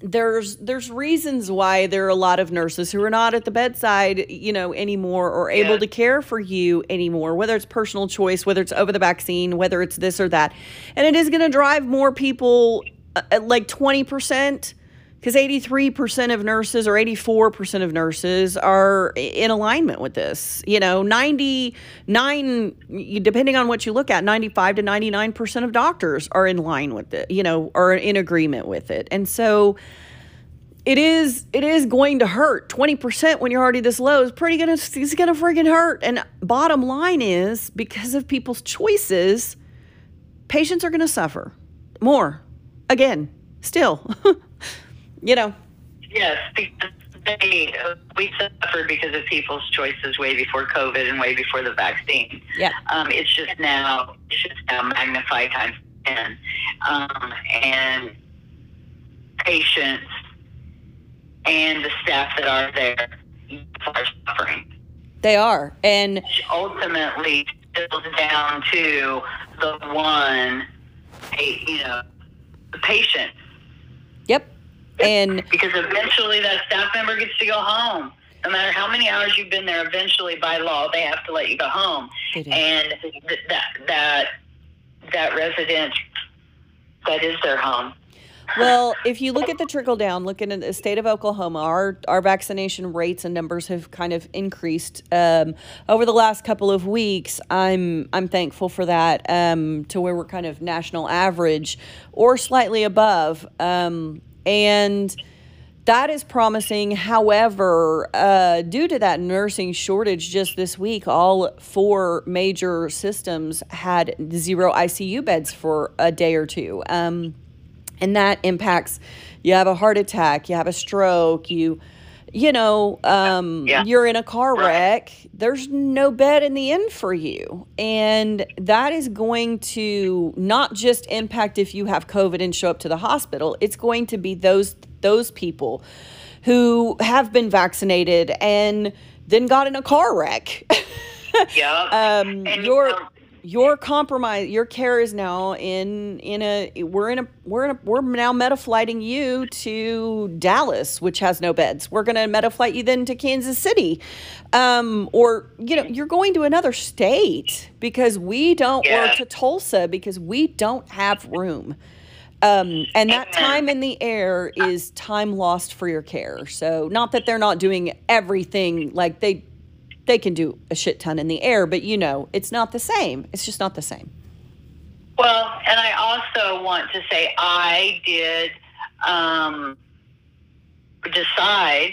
there's there's reasons why there are a lot of nurses who are not at the bedside you know anymore or able Yeah. to care for you anymore whether it's personal choice whether it's over the vaccine whether it's this or that and it is going to drive more people uh, like 20% because 83% of nurses or 84% of nurses are in alignment with this you know? 99 depending on what you look at 95 to 99% of doctors are in line with it you know are in agreement with it. And so it is it is going to hurt. 20% when you're already this low is pretty gonna it's gonna freaking hurt. And bottom line is because of people's choices patients are gonna suffer more. Again still you know. Yes, they, uh, we suffered because of people's choices way before COVID and way before the vaccine. yeah. Um, it's just now, it's just now magnified times ten, um, and patients and the staff that are there are suffering. they are and Which ultimately fills down to the one, you know, the patient, yep and because eventually that staff member gets to go home. No matter how many hours you've been there, eventually by law they have to let you go home. And th- that that that resident that is their home. well, if you look at the trickle down, looking at the state of Oklahoma, our our vaccination rates and numbers have kind of increased um, over the last couple of weeks. I'm I'm thankful for that um, to where we're kind of national average or slightly above, um, and that is promising. However, uh, due to that nursing shortage just this week, all four major systems had zero ICU beds for a day or two. Um, and that impacts you have a heart attack you have a stroke you you know um, Yeah. you're in a car Right. wreck there's no bed in the inn for you and that is going to not just impact if you have covid and show up to the hospital it's going to be those those people who have been vaccinated and then got in a car wreck Yeah. um, And, your um, your compromise your care is now in in a we're in a we're in a we're now metaflighting you to Dallas which has no beds. We're going to metaflight you then to Kansas City. Um or you know you're going to another state because we don't or to Tulsa because we don't have room. Um, and that time in the air is time lost for your care. So, not that they're not doing everything like they they can do a shit ton in the air, but you know, it's not the same. It's just not the same. Well, and I also want to say I did um, decide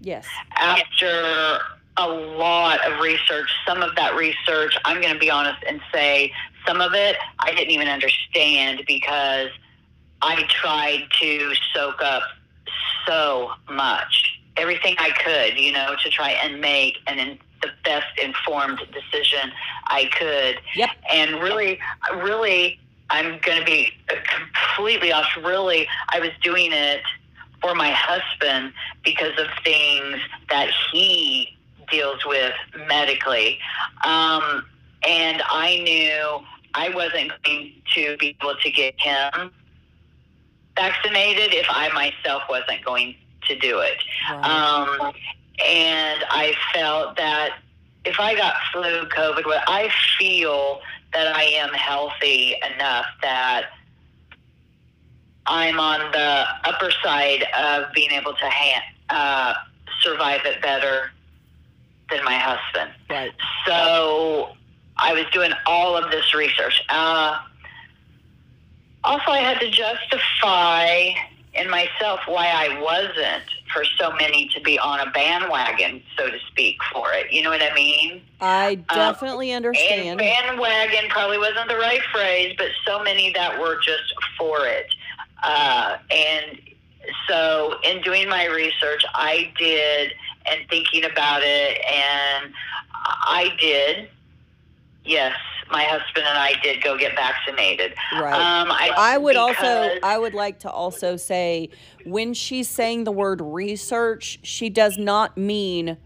Yes. after a lot of research, some of that research, I'm going to be honest and say some of it I didn't even understand because I tried to soak up so much, everything I could, you know, to try and make an the best informed decision I could. Yep. And really, really, I'm going to be completely off. Really, I was doing it for my husband because of things that he deals with medically. Um, and I knew I wasn't going to be able to get him vaccinated if I myself wasn't going to do it. Um, and I felt that if I got flu, COVID, what I feel that I am healthy enough that I'm on the upper side of being able to ha- uh, survive it better than my husband. right. So I was doing all of this research. Uh, also, I had to justify in myself why I wasn't for so many to be on a bandwagon, so to speak, for it. You know what I mean? I definitely And understand. bandwagon probably wasn't the right phrase, but so many that were just for it. Uh, and so, in doing my research, I did, and thinking about it, and I did. Yes, my husband and I did go get vaccinated. Right. Um, I, I would also I would like to also say when she's saying the word research, she does not mean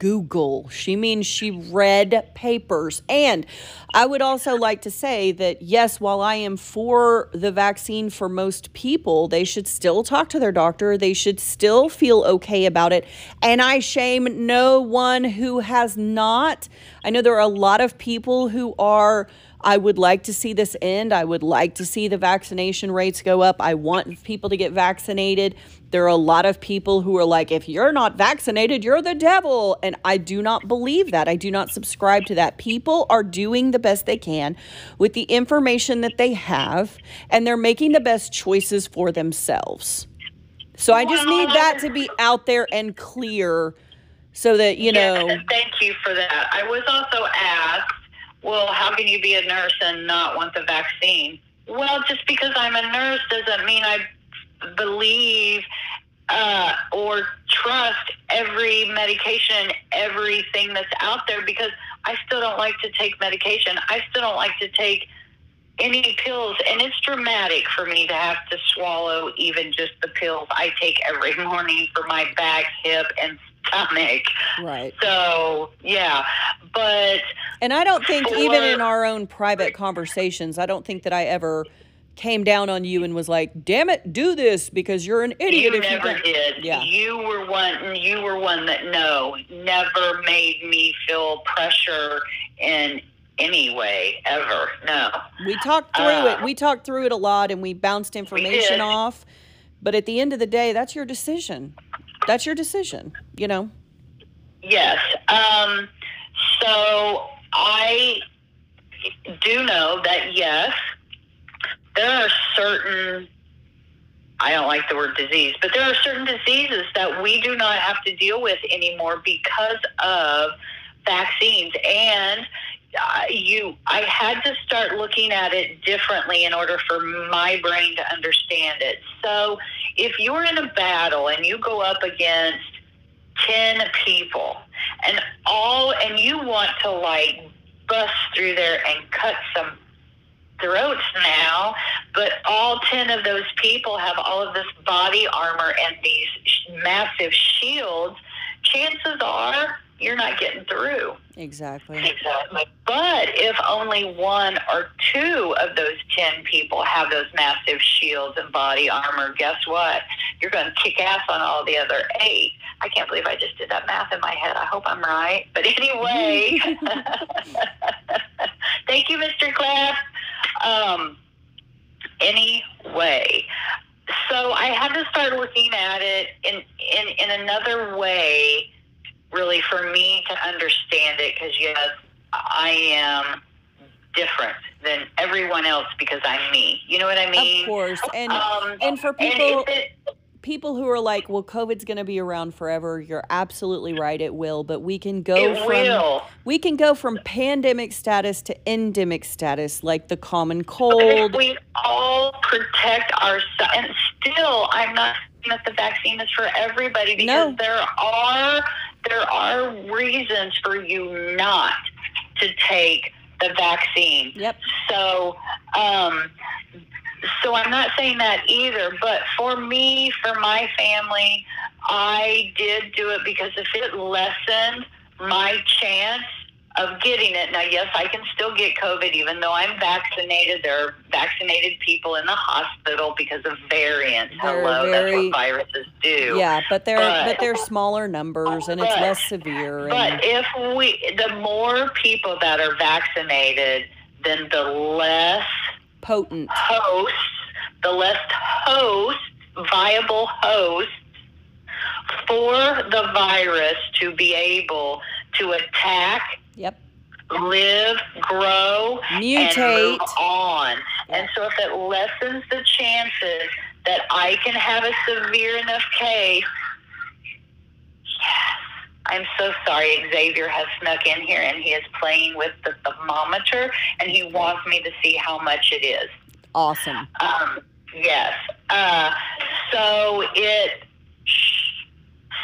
Google. She means she read papers. And I would also like to say that yes, while I am for the vaccine for most people, they should still talk to their doctor. They should still feel okay about it. And I shame no one who has not. I know there are a lot of people who are I would like to see this end. I would like to see the vaccination rates go up. I want people to get vaccinated. There are a lot of people who are like, if you're not vaccinated, you're the devil. And I do not believe that. I do not subscribe to that. People are doing the best they can with the information that they have, and they're making the best choices for themselves. So I just need that to be out there and clear so that, you know. Thank you for that. I was also asked, well, how can you be a nurse and not want the vaccine? Well, just because I'm a nurse doesn't mean I believe uh, or trust every medication, everything that's out there because I still don't like to take medication. I still don't like to take any pills, and it's dramatic for me to have to swallow even just the pills I take every morning for my back, hip, and stomach. Right. So yeah, but And I don't think even in our own private conversations, I don't think that I ever came down on you and was like, "Damn it, do this because you're an idiot." you if you never don't." did. Yeah. You were one. You were one that no, never made me feel pressure in any way ever. No. We talked through Uh, it. We talked through it a lot, and we bounced information did. off. But at the end of the day, that's your decision. That's your decision. You know. Yes. Um, so I do know that yes, there are certain. I don't like the word disease, but there are certain diseases that we do not have to deal with anymore because of vaccines. And uh, you, I had to start looking at it differently in order for my brain to understand it. So if you're in a battle and you go up against 10 people and all and you want to like bust through there and cut some throats now but all 10 of those people have all of this body armor and these massive shields. Chances are you're not getting through Exactly. Exactly. But if only one or two of those 10 people have those massive shields and body armor, guess what? You're going to kick ass on all the other eight. I can't believe I just did that math in my head. I hope I'm right. But anyway, thank you, Mr. Class. Um, anyway, so I had to start looking at it in, in, in another way really for me to understand it because yes i am different than everyone else because i'm me you know what i mean Of course. And um, and for people it, people who are like, "Well, COVID's going to be around forever." You're absolutely right. It will, but we can go it from will we can go from pandemic status to endemic status, like the common But if cold. we all protect ourselves and still i'm not saying that the vaccine is for everybody because No. there are there are reasons for you not to take the vaccine Yep. So, um, so I'm not saying that either. But for me, for my family, I did do it because if it lessened my chance of getting it. Now, yes, I can still get COVID even though I'm vaccinated. There are vaccinated people in the hospital because of variants. They're Hello, very- that's what viruses do. Yeah, but they're but, But- they're smaller numbers and it's less severe. But And if we, the more people that are vaccinated, then the less potent. hosts, the less hosts, viable hosts for the virus to be able to attack, Yep. live, grow, and Mutate. move on. And so if it lessens the chances that I can have a severe enough case, yes. I'm so sorry. Xavier has snuck in here and he is playing with the thermometer and he wants me to see how much it is. Awesome. Um, yes. Uh, So it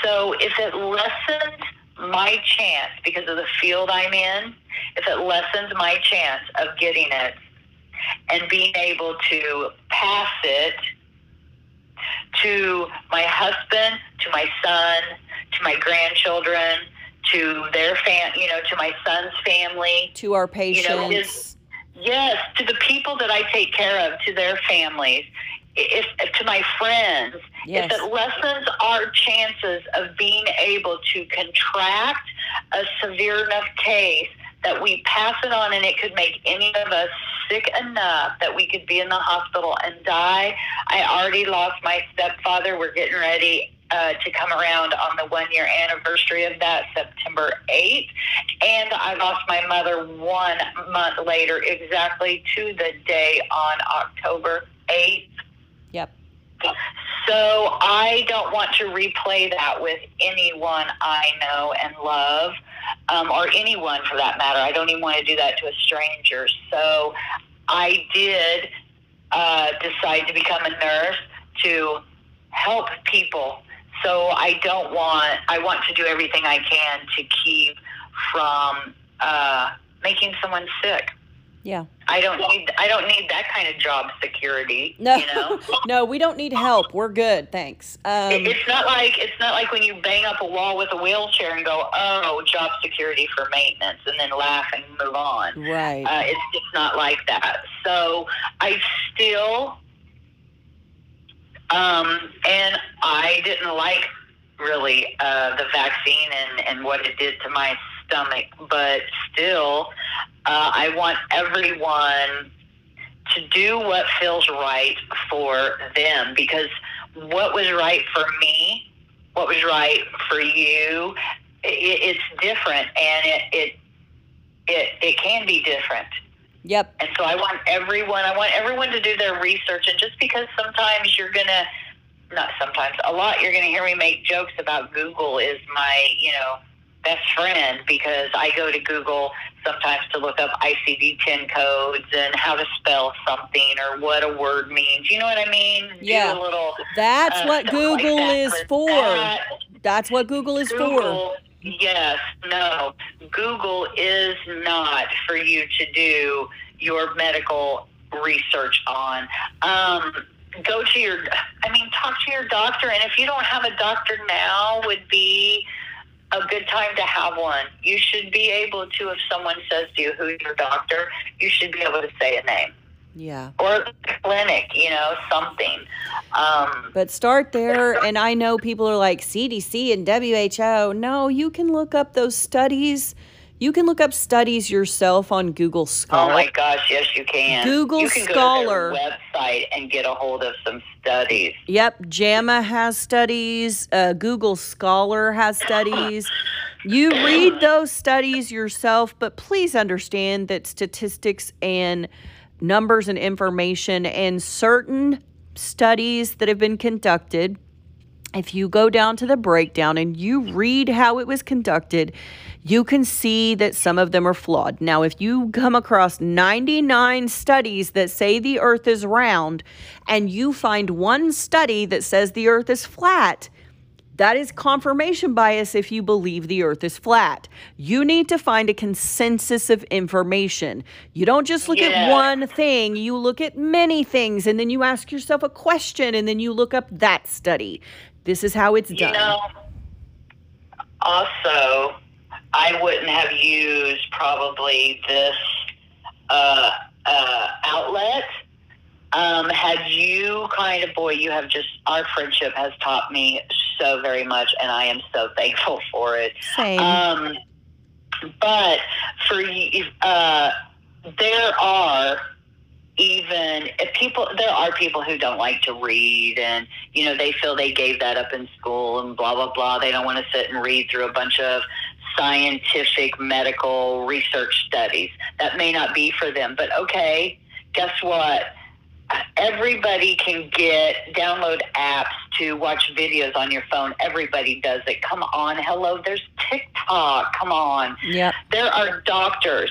so if it lessens my chance because of the field I'm in, if it lessens my chance of getting it and being able to pass it to my husband, to my son, to my grandchildren, to their fam, you know, to my son's family, To our You know, patients. Yes, to the people that I take care of, to their families, if, if to my friends, Yes. if it lessens our chances of being able to contract a severe enough case that we pass it on and it could make any of us sick enough that we could be in the hospital and die. I already lost my stepfather. We're getting ready uh, to come around on the one year anniversary of that, September 8th. And I lost my mother one month later, exactly to the day on October 8th. So I don't want to replay that with anyone I know and love, um, or anyone for that matter. I don't even want to do that to a stranger. So I did uh, decide to become a nurse to help people. So I don't want. I want to do everything I can to keep from uh, making someone sick. Yeah. I don't need. I don't need that kind of job security. No. You know. no, we don't need help. We're good. Thanks. Um, It- it's not like it's not like when you bang up a wall with a wheelchair and go, "Oh, job security for maintenance," and then laugh and move on. right. Uh, it's just not like that. So I still, um, and I didn't like really uh, the vaccine and and what it did to my stomach, but still, uh, I want everyone to do what feels right for them because what was right for me, what was right for you, i it's different and it, it it it can be different. yep. And so I want everyone I want everyone to do their research and just because sometimes you're gonna not sometimes, a lot you're gonna hear me make jokes about Google is my, you know, best friend because I go to Google sometimes to look up ICD 10 codes and how to spell something or what a word means. You know what I mean? Yeah. Do a little. That's uh, what like Google that. is for. that- That's what Google is for. Google, yes, no. Google is not for you to do your medical research on. Um, go to your, I mean, talk to your doctor. And if you don't have a doctor now, would be a good time to have one. You should be able to, if someone says to you who's your doctor, you should be able to say a name Yeah. or clinic, you know, something. Um, But start there. And I know people are like CDC and WHO. No, you can look up those studies. You can look up studies yourself on Google Scholar. Oh my gosh, yes, you can. Google you can Scholar. Go to their website and get a hold of some studies. Yep, JAMA has studies. Uh, Google Scholar has studies. You read those studies yourself, but please understand that statistics and numbers and information and certain studies that have been conducted, if you go down to the breakdown and you read how it was conducted, you can see that some of them are flawed. Now, if you come across 99 studies that say the earth is round and you find one study that says the earth is flat, that is confirmation bias if you believe the earth is flat. You need to find a consensus of information. You don't just look at one thing, you look at many things and then you ask yourself a question and then you look up that study. This is how it's You done. know, also, I wouldn't have used probably this uh, uh, outlet um, had you kind of, boy, you have just, our friendship has taught me so very much, and I am so thankful for it. Same. Um, but for you, uh, there are even if people there are people who don't like to read and you know they feel they gave that up in school and blah blah blah. They don't want to sit and read through a bunch of scientific medical research studies. That may not be for them but okay guess what? Everybody can get download apps to watch videos on your phone. Everybody does it. Come on. Hello there's tiktok. Come on. Yeah there are doctors,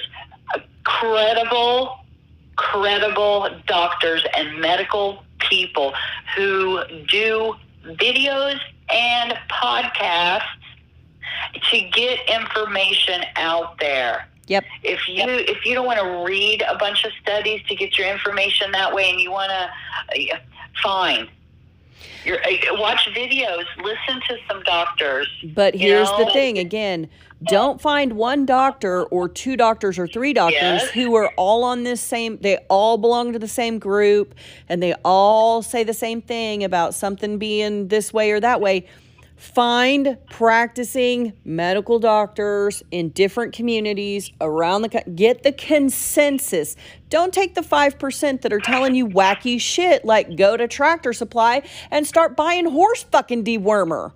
credible, credible doctors and medical people who do videos and podcasts to get information out there. Yep. If you if you don't want to read a bunch of studies to get your information that way, and you want to, uh, fine. You're, uh, watch videos, listen to some doctors. But you here's the thing again, don't find one doctor or two doctors or three doctors Yes. who are all on this same they all belong to the same group and they all say the same thing about something being this way or that way. Find practicing medical doctors in different communities around the get the consensus. Don't take the 5% that are telling you wacky shit like go to Tractor Supply and start buying horse fucking dewormer.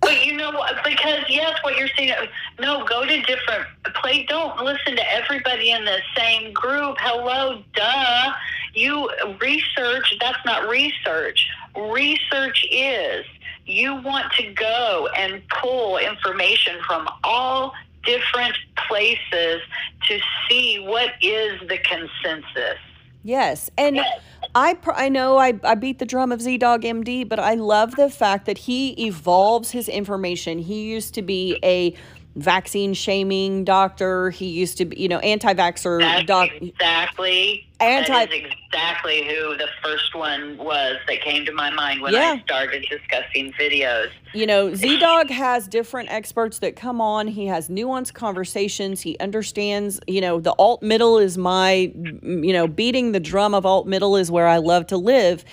But you know what? Because yes, what you're saying. No, go to different play. Don't listen to everybody in the same group. Hello, duh. You research. That's not research. Research is you want to go and pull information from all different places to see what is the consensus. Yes, and I pr- I know I, I beat the drum of ZDoggMD, but I love the fact that he evolves his information. He used to be a vaccine shaming doctor. He used to be, you know, anti-vaxxer That's exactly. Anti- that is exactly who the first one was that came to my mind when Yeah. I started discussing videos. You know, ZDogg has different experts that come on. He has nuanced conversations. He understands, you know, the alt middle is my, you know, beating the drum of alt middle is where I love to live.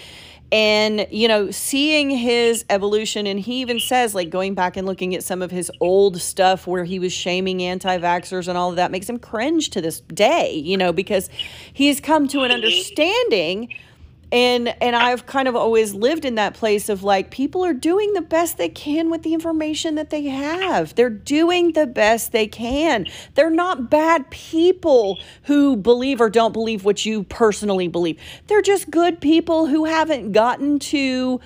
And, you know, seeing his evolution, and he even says, like, going back and looking at some of his old stuff where he was shaming anti vaxxers and all of that makes him cringe to this day, you know, because he's come to an understanding and and I've kind of always lived in that place of like people are doing the best they can with the information that they have. They're doing the best they can. They're not bad people who believe or don't believe what you personally believe. They're just good people who haven't gotten to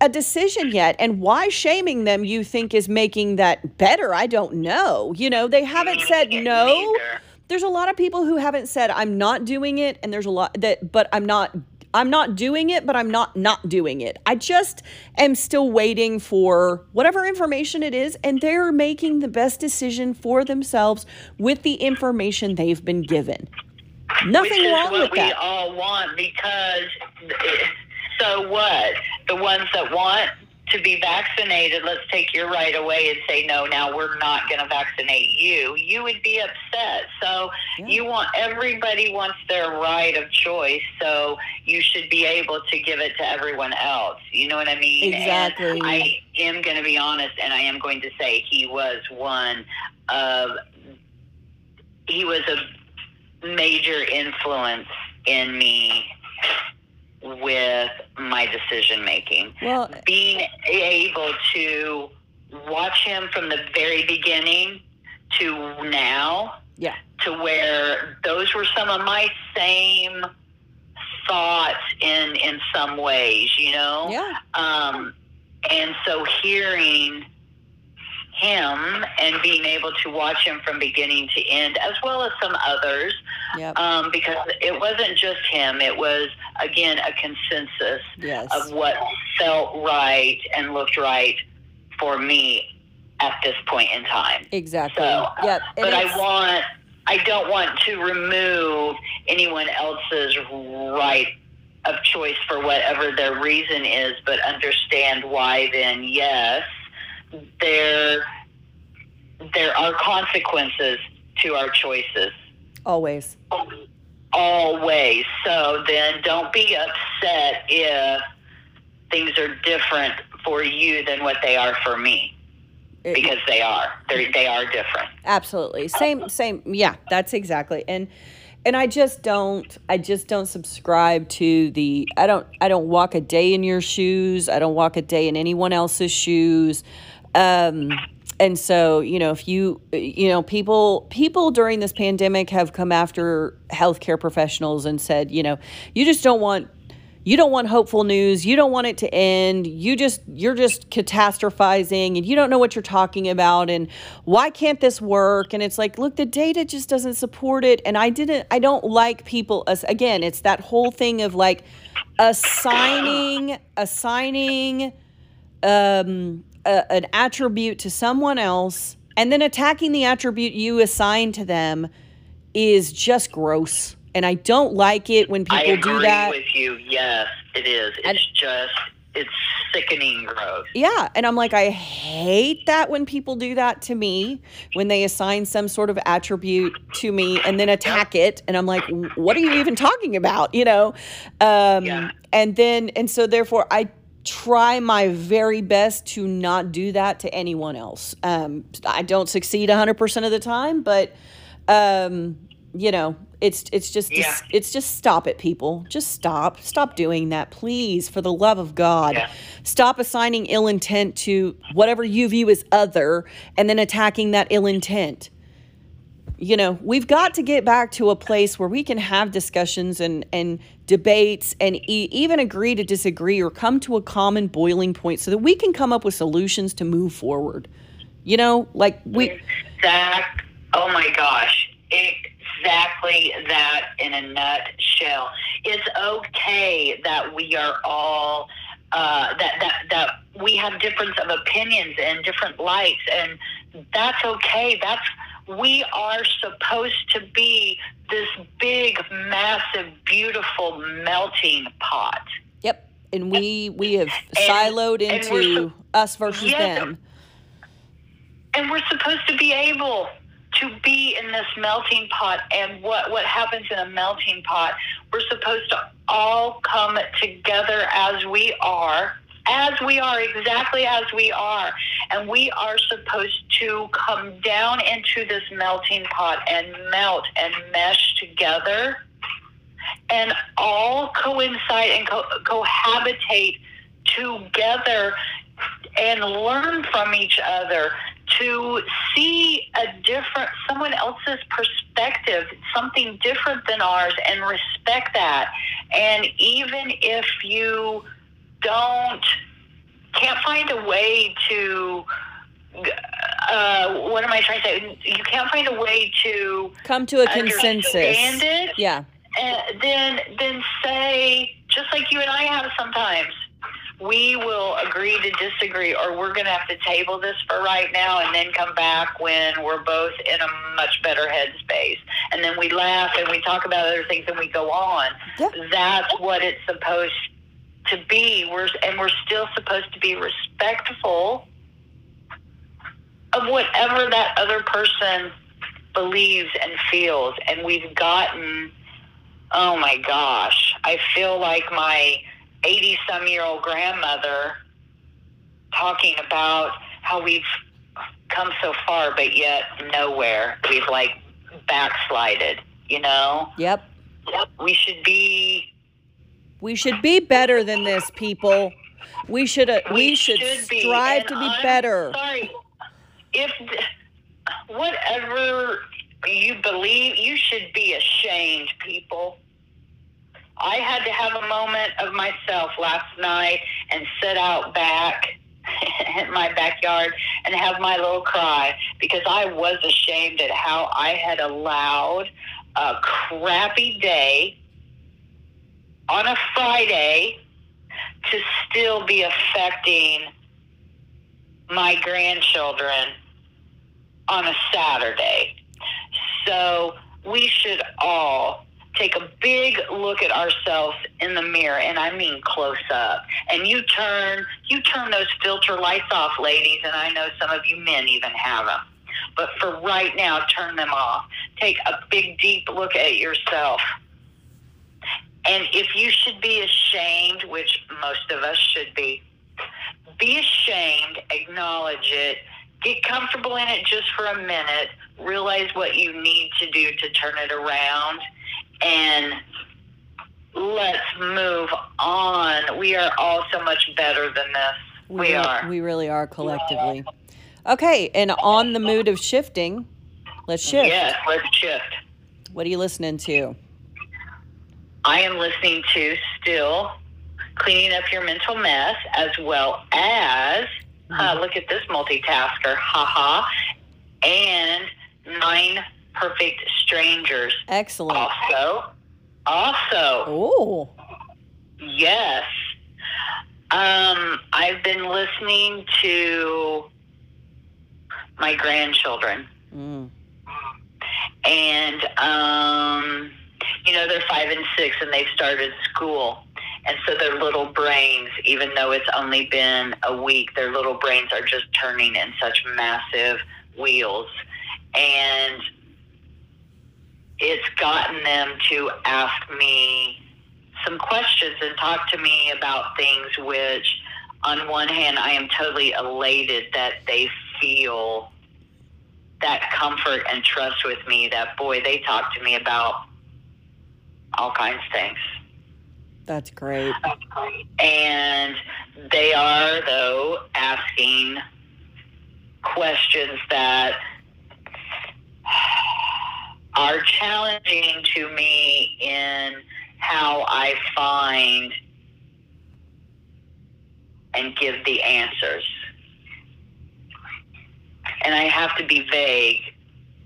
a decision yet and why shaming them you think is making that better i don't know you know they haven't mm, said no there's a lot of people who haven't said i'm not doing it and there's a lot that but i'm not i'm not doing it but i'm not not doing it. I just am still waiting for whatever information it is and they're making the best decision for themselves with the information they've been given. Nothing Which wrong with we that. We all want because eh, so what? The ones that want to be vaccinated, let's take your right away and say, no, now we're not going to vaccinate you. You would be upset. So you want, everybody wants their right of choice. So you should be able to give it to everyone else. You know what I mean? And Exactly. I am going to be honest and I am going to say he was one of, he was a major influence in me with my decision making. well Being able to watch him from the very beginning to now, yeah to where those were some of my same thoughts in in some ways, you know. yeah Um, and so hearing him and being able to watch him from beginning to end, as well as some others, yep um, because it wasn't just him. It was again a consensus yes of what felt right and looked right for me at this point in time. Exactly. So, yep. But I want, I don't want to remove anyone else's right of choice for whatever their reason is, but understand why then, yes, there, there are consequences to our choices always. always. So then don't be upset if things are different for you than what they are for me. It- Because they are. They're, they are different. absolutely. Same same yeah, that's exactly. And and I just don't I just don't subscribe to the I don't I don't walk a day in your shoes. I don't walk a day in anyone else's shoes. Um and so, you know, if you you know, people people during this pandemic have come after healthcare professionals and said, you know, you just don't want you don't want hopeful news. You don't want it to end. You just you're just catastrophizing and you don't know what you're talking about and why can't this work? And it's like look the data just doesn't support it. And i didn't i don't like people as again it's that whole thing of like assigning assigning um, a, an attribute to someone else and then attacking the attribute you assign to them is just gross and i don't like it when people I agree do that with you. Yes, it is. It's And- just it's sickening gross. Yeah. And I'm like, I hate that when people do that to me, when they assign some sort of attribute to me and then attack it. And I'm like, what are you even talking about? You know? Um, Yeah. And then, and so therefore, I try my very best to not do that to anyone else. Um, I don't succeed 100% of the time, but, um, you know, it's it's just Yeah. it's just stop it people just stop stop doing that please for the love of god Yeah. stop assigning ill intent to whatever you view as other and then attacking that ill intent you know we've got to get back to a place where we can have discussions and and debates and e- even agree to disagree or come to a common boiling point so that we can come up with solutions to move forward you know like we Exact. Oh my gosh. Exactly that in a nutshell. It's okay that we are all uh, that that that we have difference of opinions and different likes, and that's okay. That's we are supposed to be this big, massive, beautiful melting pot. yep. And we we have And- siloed into us versus them. And we're supposed to be able to be in this melting pot. And what what happens in a melting pot we're supposed to all come together as we are as we are exactly as we are. And we are supposed to come down into this melting pot and melt and mesh together and all coincide and co- cohabitate together and learn from each other to see a different someone else's perspective something different than ours and respect that. And even if you don't can't find a way to uh, what am I trying to say? You can't find a way to come to a consensus it yeah uh, then then say just like you and I have sometimes. We will agree to disagree, or we're going to have to table this for right now, and then come back when we're both in a much better headspace, and then we laugh and we talk about other things and we go on. Yeah. That's what it's supposed to be. We're and we're still supposed to be respectful of whatever that other person believes and feels, and we've gotten oh my gosh, I feel like my 80 some year old grandmother talking about how we've come so far, but yet nowhere. We've like backslided, you know? yep We should be. We should be better than this, people. We should uh, we, should, be, strive and to be I'm better. Sorry, if whatever you believe, you should be ashamed, people. I had to have a moment of myself last night and sit out back in my backyard and have my little cry because I was ashamed at how I had allowed a crappy day on a Friday to still be affecting my grandchildren on a Saturday. So we should all take a big look at ourselves in the mirror and I mean close up. And you turn you turn those filter lights off, ladies, and I know some of you men even have them. But for right now, turn them off. Take a big deep look at yourself. And if you should be ashamed, which most of us should be, be ashamed, acknowledge it, get comfortable in it just for a minute, realize what you need to do to turn it around, and let's move on. We are all so much better than this. We, re- are. We really are collectively. Okay, and on the mood of shifting, let's shift. Yes, let's shift. What are you listening to? I am listening to still cleaning up your mental mess as well as uh, look at this multitasker, haha, and nine perfect strangers. Excellent. Also, also, Ooh. Yes. Um, I've been listening to my grandchildren. Mm. and um, you know they're five and six, and they've started school, and so their little brains, even though it's only been a week, their little brains are just turning in such massive wheels, and it's gotten them to ask me some questions and talk to me about things which on one hand i am totally elated that they feel that comfort and trust with me that boy they talk to me about all kinds of things That's great. and they are though asking questions that are challenging to me in how I find and give the answers. And I have to be vague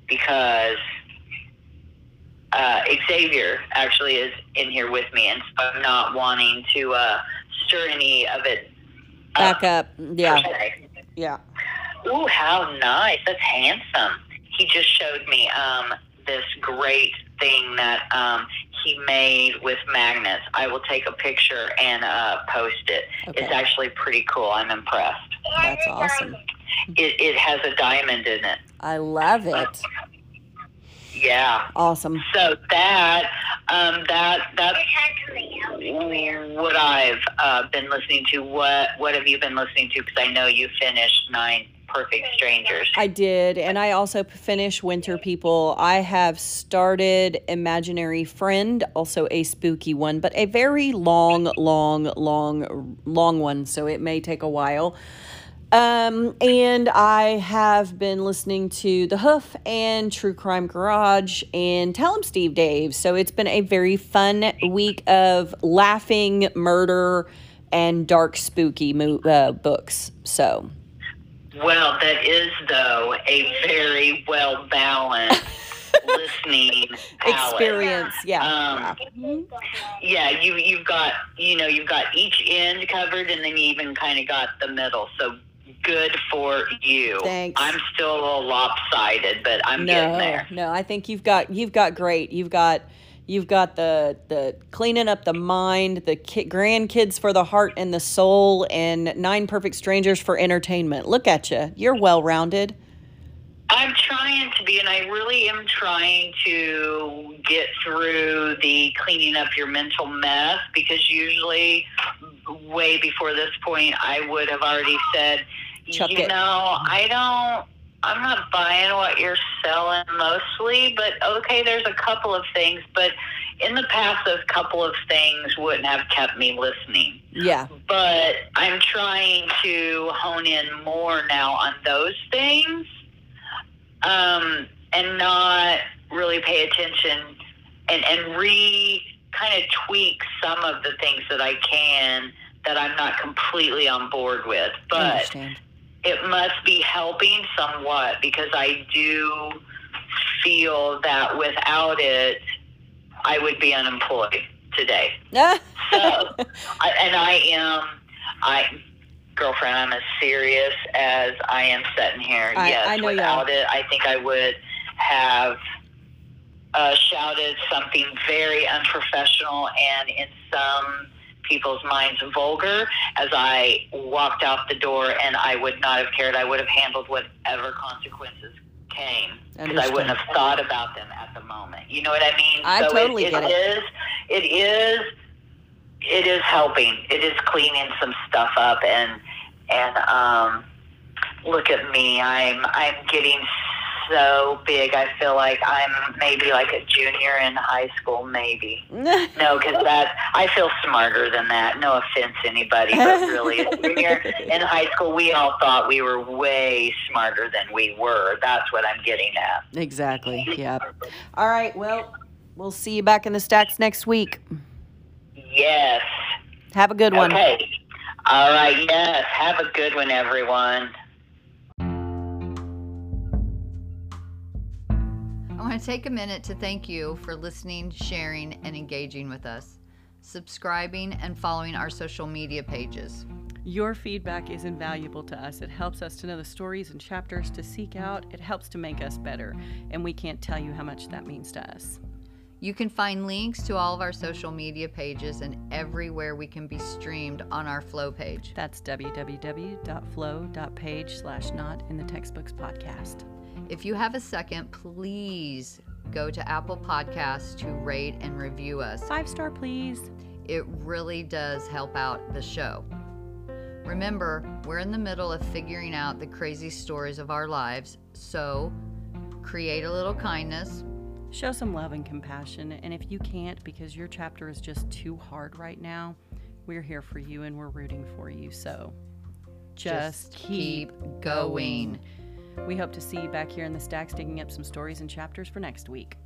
because uh, Xavier actually is in here with me, and so I'm not wanting to uh, stir any of it Back up. Yeah. Yeah. Ooh, how nice. That's handsome. He just showed me um, this great thing that um, he made with magnets. I will take a picture and uh, post it. Okay. It's actually pretty cool. I'm impressed. That's awesome. It, it has a diamond in it. I love it. Yeah. Awesome. So that um, that that's what I've uh, been listening to. What what have you been listening to? Because I know you finished Nine Perfect Strangers. I did, and I also finished Winter People. I have started Imaginary Friend, also a spooky one, but a very long, long, long, long one, so it may take a while. Um, and I have been listening to The Hoof and True Crime Garage and Tell 'em Steve Dave. So it's been a very fun week of laughing, murder, and dark, spooky mo- uh, books. So Well, that is though a very well balanced listening experience, yeah. Um, yeah. Yeah, you you've got you know you've got each end covered, and then you even kind of got the middle. So good for you. Thanks. I'm still a little lopsided, but I'm getting No, there. no, I think you've got you've got great. You've got you've got the the cleaning up the mind, the ki- grandkids for the heart and the soul, and nine perfect strangers for entertainment. Look at you. You're well rounded. I'm trying to be, and I really am trying to get through the cleaning up your mental mess because usually, way before this point, I would have already said, Chuck you it. know, I don't. I'm not buying what you're selling mostly, but okay, there's a couple of things. But in the past, those couple of things wouldn't have kept me listening Yeah. but I'm trying to hone in more now on those things um, and not really pay attention and, and re kind of tweak some of the things that I can that I'm not completely on board with. But it must be helping somewhat because I do feel that without it, I would be unemployed today. So, I, and I am, I, girlfriend, I'm as serious as I am sitting here. I- yes, I without it, I think I would have uh, shouted something very unprofessional and in some people's minds vulgar as I walked out the door, and I would not have cared. I would have handled whatever consequences came because I wouldn't have thought about them at the moment. You know what I mean? I so totally it, get it it. is. It is. It is helping. It is cleaning some stuff up, and and um, look at me. I'm I'm getting so big. I feel like I'm maybe like a junior in high school, maybe. No, because that I feel smarter than that. No offense, anybody, but really, a junior in high school, we all thought we were way smarter than we were. That's what I'm getting at. exactly. Yeah. All right. Well, we'll see you back in the stacks next week. Yes. Have a good one. Okay. All right. Yes. Have a good one, everyone. I want to take a minute to thank you for listening, sharing, and engaging with us. subscribing, and following our social media pages. Your feedback is invaluable to us. It helps us to know the stories and chapters to seek out. It helps to make us better, and we can't tell you how much that means to us. You can find links to all of our social media pages and everywhere we can be streamed on our Flow page. That's www.flow.page slash not in the textbooks podcast. If you have a second, please go to Apple Podcasts to rate and review us. Five star, please. It really does help out the show. Remember, we're in the middle of figuring out the crazy stories of our lives, so create a little kindness. Show some love and compassion, and if you can't because your chapter is just too hard right now, we're here for you and we're rooting for you. So just, keep going. We hope to see you back here in the stacks digging up some stories and chapters for next week.